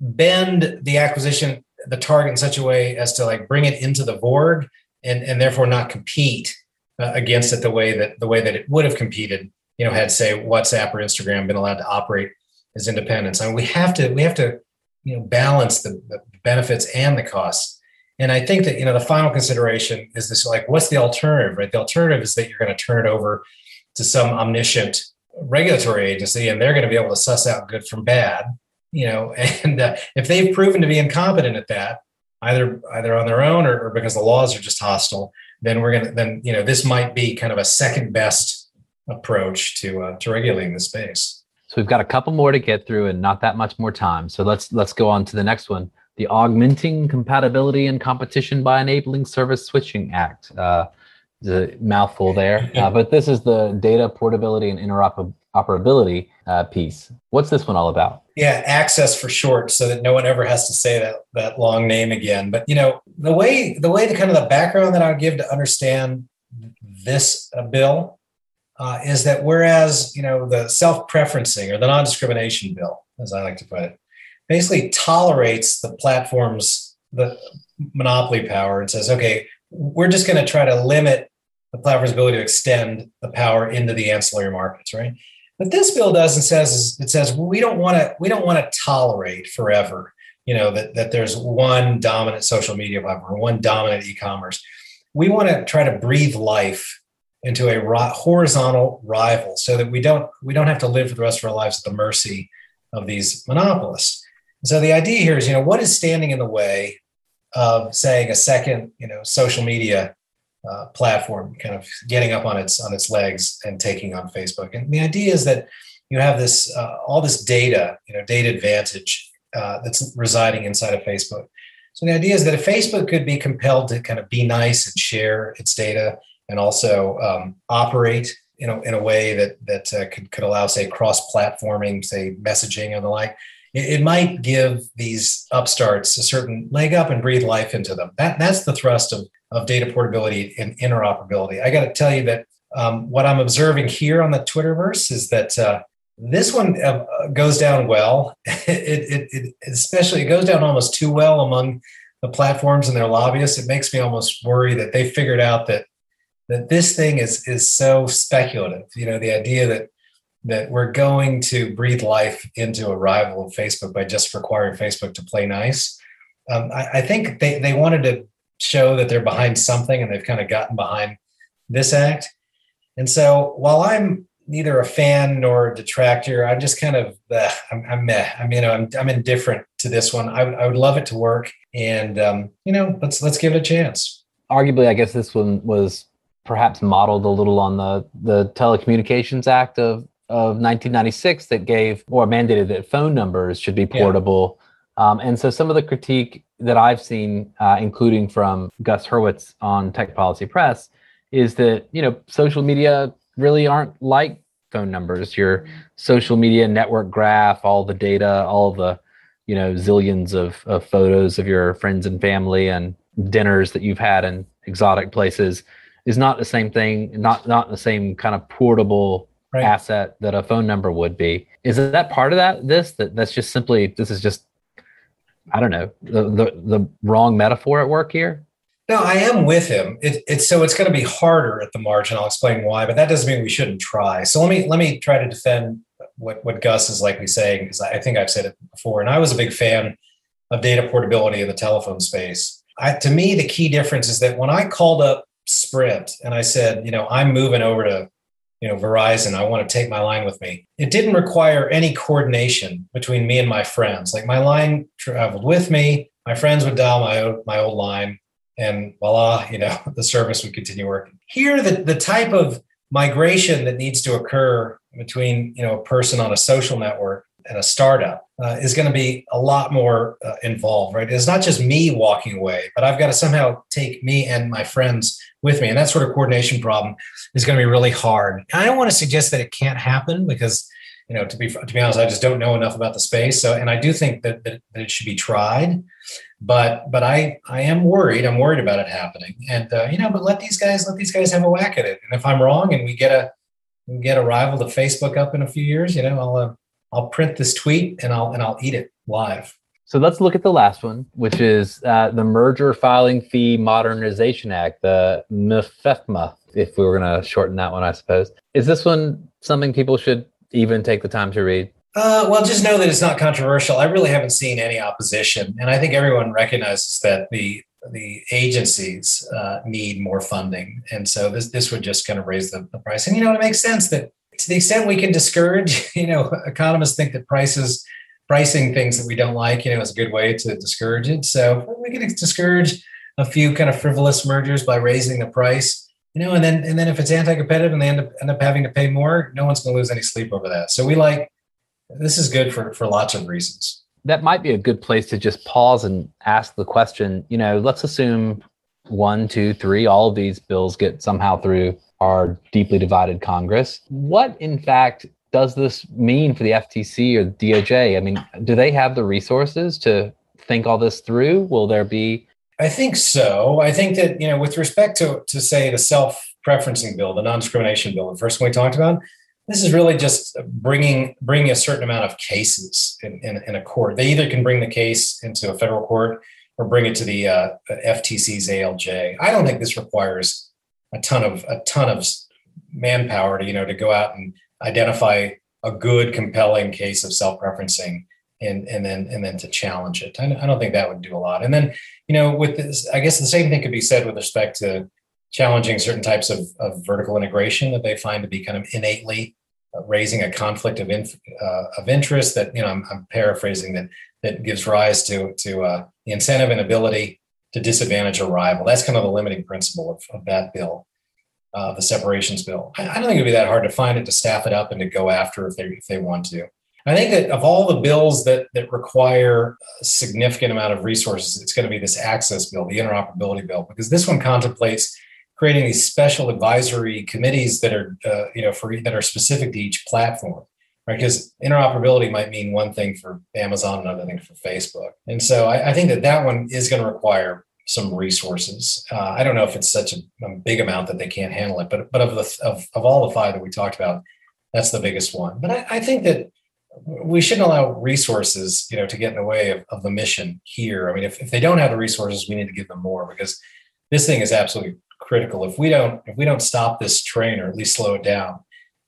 bend the acquisition the target in such a way as to like bring it into the vorg and and therefore not compete uh, against it the way that the way that it would have competed you know had say whatsapp or instagram been allowed to operate as independents. I mean, we have to we have to you know balance the, the benefits and the costs. And I think that you know the final consideration is this: like, what's the alternative? Right? The alternative is that you're going to turn it over to some omniscient regulatory agency, and they're going to be able to suss out good from bad. You know, and uh, if they've proven to be incompetent at that, either either on their own or, or because the laws are just hostile, then we're gonna then you know this might be kind of a second best approach to uh, to regulating the space. So we've got a couple more to get through and not that much more time. So let's let's go on to the next one. The Augmenting Compatibility and Competition by Enabling Service Switching Act. Uh, a mouthful there, uh, but this is the data portability and interoperability uh, piece. What's this one all about? Yeah, access for short, so that no one ever has to say that that long name again. But you know, the way the way the kind of the background that I would give to understand this uh, bill uh, is that whereas you know the self-preferencing or the non-discrimination bill, as I like to put it, basically tolerates the platform's the monopoly power and says, okay, we're just going to try to limit the platform's ability to extend the power into the ancillary markets, right? What this bill does and says is it says we don't want to we don't want to tolerate forever, you know, that that there's one dominant social media platform, one dominant e-commerce. We want to try to breathe life into a horizontal rival so that we don't we don't have to live for the rest of our lives at the mercy of these monopolists so the idea here is you know what is standing in the way of saying a second you know social media uh, platform kind of getting up on its on its legs and taking on facebook? And the idea is that you have this uh, all this data you know data advantage uh, that's residing inside of facebook. So the idea is that if facebook could be compelled to kind of be nice and share its data and also um, operate in a, in a way that that uh, could, could allow say cross-platforming say messaging and the like it, it, might give these upstarts a certain leg up and breathe life into them. That that's the thrust of, of data portability and interoperability. I got to tell you that um, what i'm observing here on the twitterverse is that uh, this one uh, goes down well. It, it, it, especially it goes down almost too well among the platforms and their lobbyists. It makes me almost worry that they figured out that that this thing is is so speculative. You know, the idea that that we're going to breathe life into a rival of Facebook by just requiring Facebook to play nice. Um, I, I, think they, they wanted to show that they're behind something and they've kind of gotten behind this act. And so while I'm neither a fan nor a detractor, I'm just kind of, uh, I'm, I'm meh. I mean, I'm, I'm indifferent to this one. I, I would love it to work and, um, you know, let's, let's give it a chance. Arguably, I guess this one was perhaps modeled a little on the, the Telecommunications Act of, of 1996 that gave or mandated that phone numbers should be portable. Yeah. Um, and so some of the critique that I've seen, uh, including from Gus Hurwitz on Tech Policy Press, is that you know social media really aren't like phone numbers. Your social media network graph, all the data, all the you know zillions of, of photos of your friends and family and dinners that you've had in exotic places is not the same thing, not not the same kind of portable right. asset that a phone number would be. Is that part of that? This that that's just simply this is just I don't know, the, the, the wrong metaphor at work here? No, I am with him. It, it's so it's going to be harder at the margin. I'll explain why, but that doesn't mean we shouldn't try. So let me let me try to defend what what Gus is likely saying because I think I've said it before, and I was a big fan of data portability in the telephone space. I, to me, the key difference is that when I called up Sprint and I said, you know, I'm moving over to you know Verizon, I want to take my line with me. It didn't require any coordination between me and my friends. Like my line traveled with me. My friends would dial my my old line, and voila, you know, the service would continue working. Here, the the type of migration that needs to occur between you know a person on a social network and a startup uh, is going to be a lot more uh, involved, right? It's not just me walking away, but I've got to somehow take me and my friends with me. And that sort of coordination problem is going to be really hard. I don't want to suggest that it can't happen because, you know, to be to be honest, I just don't know enough about the space. So, and I do think that, that, that it should be tried, but but I I am worried. I'm worried about it happening. And uh, you know, but let these guys let these guys have a whack at it. And if I'm wrong, and we get a we get a rival to Facebook up in a few years, you know, I'll uh, I'll print this tweet and I'll and I'll eat it live. So let's look at the last one, which is uh, the Merger Filing Fee Modernization Act, the MFFMA, if we were going to shorten that one, I suppose. Is this one something people should even take the time to read? Uh, well, just know that it's not controversial. I really haven't seen any opposition, and I think everyone recognizes that the the agencies uh, need more funding, and so this this would just kind of raise the, the price. And you know, it makes sense that to the extent we can discourage, you know, economists think that prices pricing things that we don't like, you know, is a good way to discourage it. So we can discourage a few kind of frivolous mergers by raising the price, you know, and then and then if it's anti-competitive and they end up end up having to pay more, no one's going to lose any sleep over that. So we like this is good for for lots of reasons. That might be a good place to just pause and ask the question. You know, let's assume one, two, three, all of these bills get somehow through our deeply divided Congress. What, in fact, does this mean for the FTC or the DOJ? I mean, do they have the resources to think all this through? Will there be? I think so. I think that you know, with respect to to say the self-preferencing bill, the non-discrimination bill, the first one we talked about, this is really just bringing bringing a certain amount of cases in, in, in a court. They either can bring the case into a federal court or bring it to the uh, FTC's ALJ. I don't think this requires a ton of a ton of manpower to you know to go out and identify a good compelling case of self-preferencing and and then and then to challenge it. I, don't think that would do a lot. And then you know with this i guess the same thing could be said with respect to challenging certain types of, of vertical integration that they find to be kind of innately uh, raising a conflict of inf- uh, of interest that you know I'm, I'm, paraphrasing that that gives rise to to uh, the incentive and ability to disadvantage a rival. That's kind of the limiting principle of, of that bill, uh, the separations bill. I, I, don't think it'd be that hard to find it, to staff it up, and to go after if they if they want to. I think that of all the bills that that require a significant amount of resources, it's going to be this access bill, the interoperability bill, because this one contemplates creating these special advisory committees that are uh, you know for that are specific to each platform right? Because interoperability might mean one thing for Amazon, another thing for Facebook. And so I, I think that that one is going to require some resources. Uh, I don't know if it's such a, a, big amount that they can't handle it, but but of the of, of all the five that we talked about, that's the biggest one. But I, I think that we shouldn't allow resources, you know, to get in the way of, of the mission here. I mean, if, if they don't have the resources, we need to give them more because this thing is absolutely critical. If we don't if we don't stop this train or at least slow it down,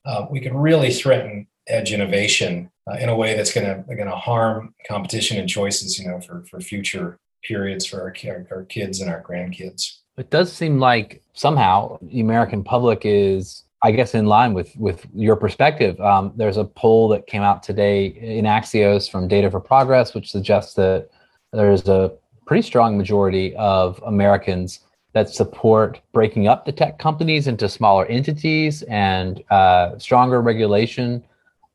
uh, we can really threaten edge innovation uh, in a way that's going to going to harm competition and choices, you know, for for future periods for our, our, our kids and our grandkids. It does seem like somehow the American public is, I guess, in line with with your perspective. Um, there's a poll that came out today in Axios from Data for Progress, which suggests that there's a pretty strong majority of Americans that support breaking up the tech companies into smaller entities and uh, stronger regulation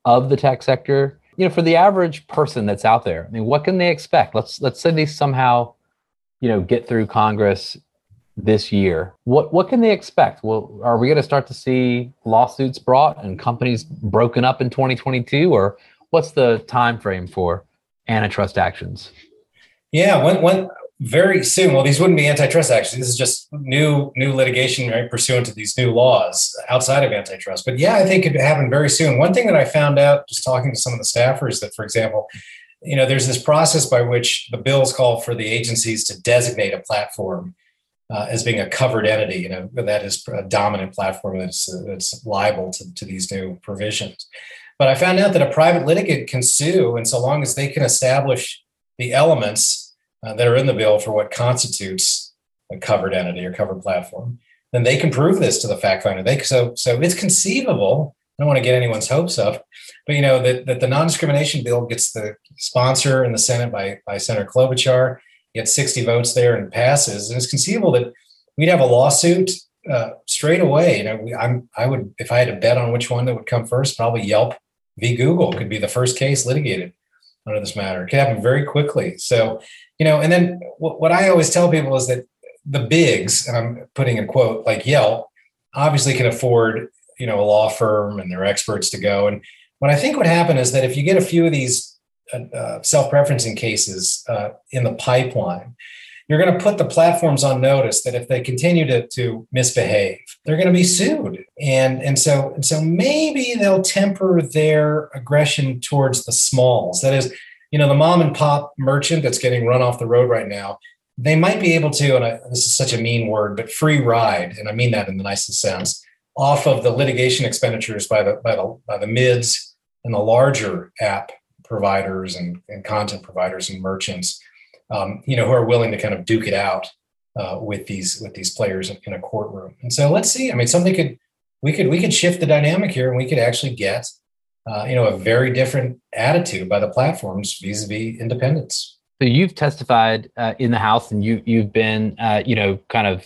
of the tech sector you know for the average person that's out there i mean what can they expect? Let's let's say they somehow you know get through congress this year. What what can they expect? Well are we going to start to see lawsuits brought and companies broken up in 2022 or what's the time frame for antitrust actions? Yeah when when very soon. Well, these wouldn't be antitrust actions. This is just new new litigation right, pursuant to these new laws outside of antitrust. But yeah, I think it could happen very soon. One thing that I found out just talking to some of the staffers that, for example, you know, there's this process by which the bills call for the agencies to designate a platform uh, as being a covered entity, you know, that is a dominant platform that's, that's liable to, to these new provisions. But I found out that a private litigant can sue, and so long as they can establish the elements uh, that are in the bill for what constitutes a covered entity or covered platform, then they can prove this to the fact finder. They so so it's conceivable. I don't want to get anyone's hopes up, but you know that, that the non-discrimination bill gets the sponsor in the Senate by by Senator Klobuchar, gets 60 votes there and passes, and it's conceivable that we'd have a lawsuit uh, straight away. You know, I'm I would if I had to bet on which one that would come first, probably Yelp v. Google could be the first case litigated under this matter. It could happen very quickly. So, you know, and then what, what I always tell people is that the bigs, and I'm putting in quote like Yelp, obviously can afford you know a law firm and their experts to go. And what I think would happen is that if you get a few of these uh, uh self-preferencing cases uh, in the pipeline, you're going to put the platforms on notice that if they continue to, to misbehave, they're going to be sued. And, and so and so maybe they'll temper their aggression towards the smalls. That is, you know, the mom and pop merchant that's getting run off the road right now they might be able to, and I, this is such a mean word, but free ride, and I mean that in the nicest sense, off of the litigation expenditures by the by the by the mids and the larger app providers and, and content providers and merchants, um, you know, who are willing to kind of duke it out uh, with these with these players in, in a courtroom. And so let's see. I mean, something could we could we could shift the dynamic here, and we could actually get uh, you know a very different attitude by the platforms vis-a-vis independents. So you've testified uh, in the House, and you you've been uh, you know kind of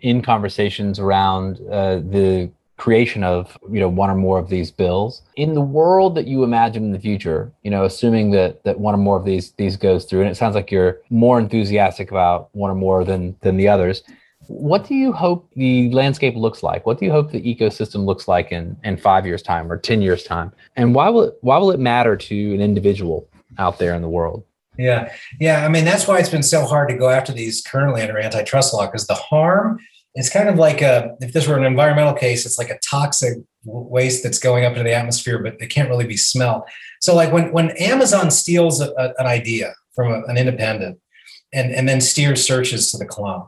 in conversations around uh, the creation of you know one or more of these bills in the world that you imagine in the future you know assuming that that one or more of these these goes through and it sounds like you're more enthusiastic about one or more than than the others what do you hope the landscape looks like what do you hope the ecosystem looks like in in 5 years time or 10 years time and why will it, why will it matter to an individual out there in the world yeah. Yeah. I mean, that's why it's been so hard to go after these currently under antitrust law because the harm is kind of like a, if this were an environmental case, it's like a toxic waste that's going up into the atmosphere, but it can't really be smelled. So, like when, when Amazon steals a, a, an idea from a, an independent and, and then steers searches to the clone,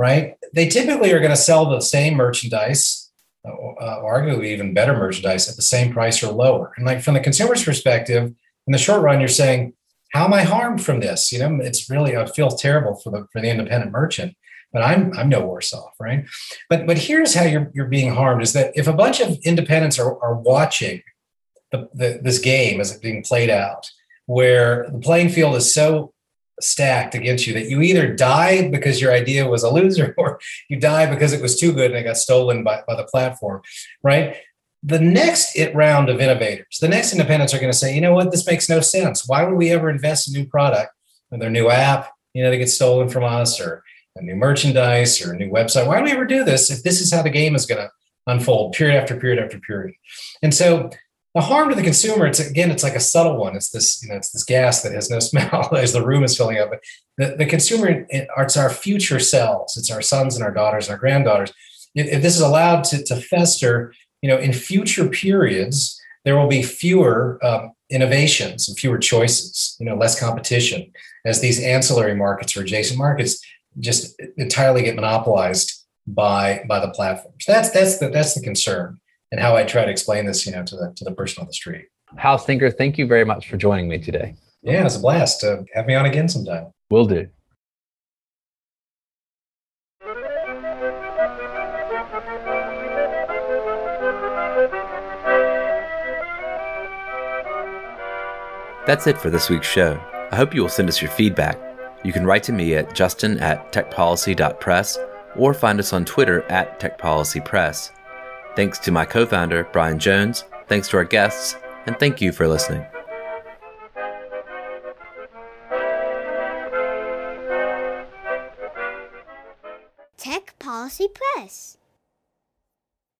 right? They typically are going to sell the same merchandise, uh, arguably even better merchandise at the same price or lower. And like from the consumer's perspective, in the short run, you're saying, how am I harmed from this? You know, it's really I feel terrible for the for the independent merchant, but I'm I'm no worse off, right? But but here's how you're you're being harmed is that if a bunch of independents are, are watching the, the, this game as it's being played out, where the playing field is so stacked against you that you either die because your idea was a loser or you die because it was too good and it got stolen by, by the platform, right? the next it round of innovators, the next independents are going to say, you know what, this makes no sense. Why would we ever invest in a new product with their new app, you know, to get stolen from us or a new merchandise or a new website? Why do we ever do this if this is how the game is going to unfold period after period after period? And so the harm to the consumer, it's again, it's like a subtle one. It's this, you know, it's this gas that has no smell as the room is filling up. But the, the consumer, it's our future selves. It's our sons and our daughters and our granddaughters. If this is allowed to, to fester, you know, in future periods, there will be fewer um, innovations and fewer choices, you know, less competition as these ancillary markets or adjacent markets just entirely get monopolized by by the platforms. That's that's the that's the concern and how I try to explain this, you know, to the to the person on the street. Hal Singer, thank you very much for joining me today. Yeah, it's a blast. Uh, have me on again sometime. Will do. That's it for this week's show. I hope you will send us your feedback. You can write to me at justin at techpolicy.press or find us on Twitter at techpolicypress. Thanks to my co founder, Brian Jones, thanks to our guests, and thank you for listening. Tech Policy Press.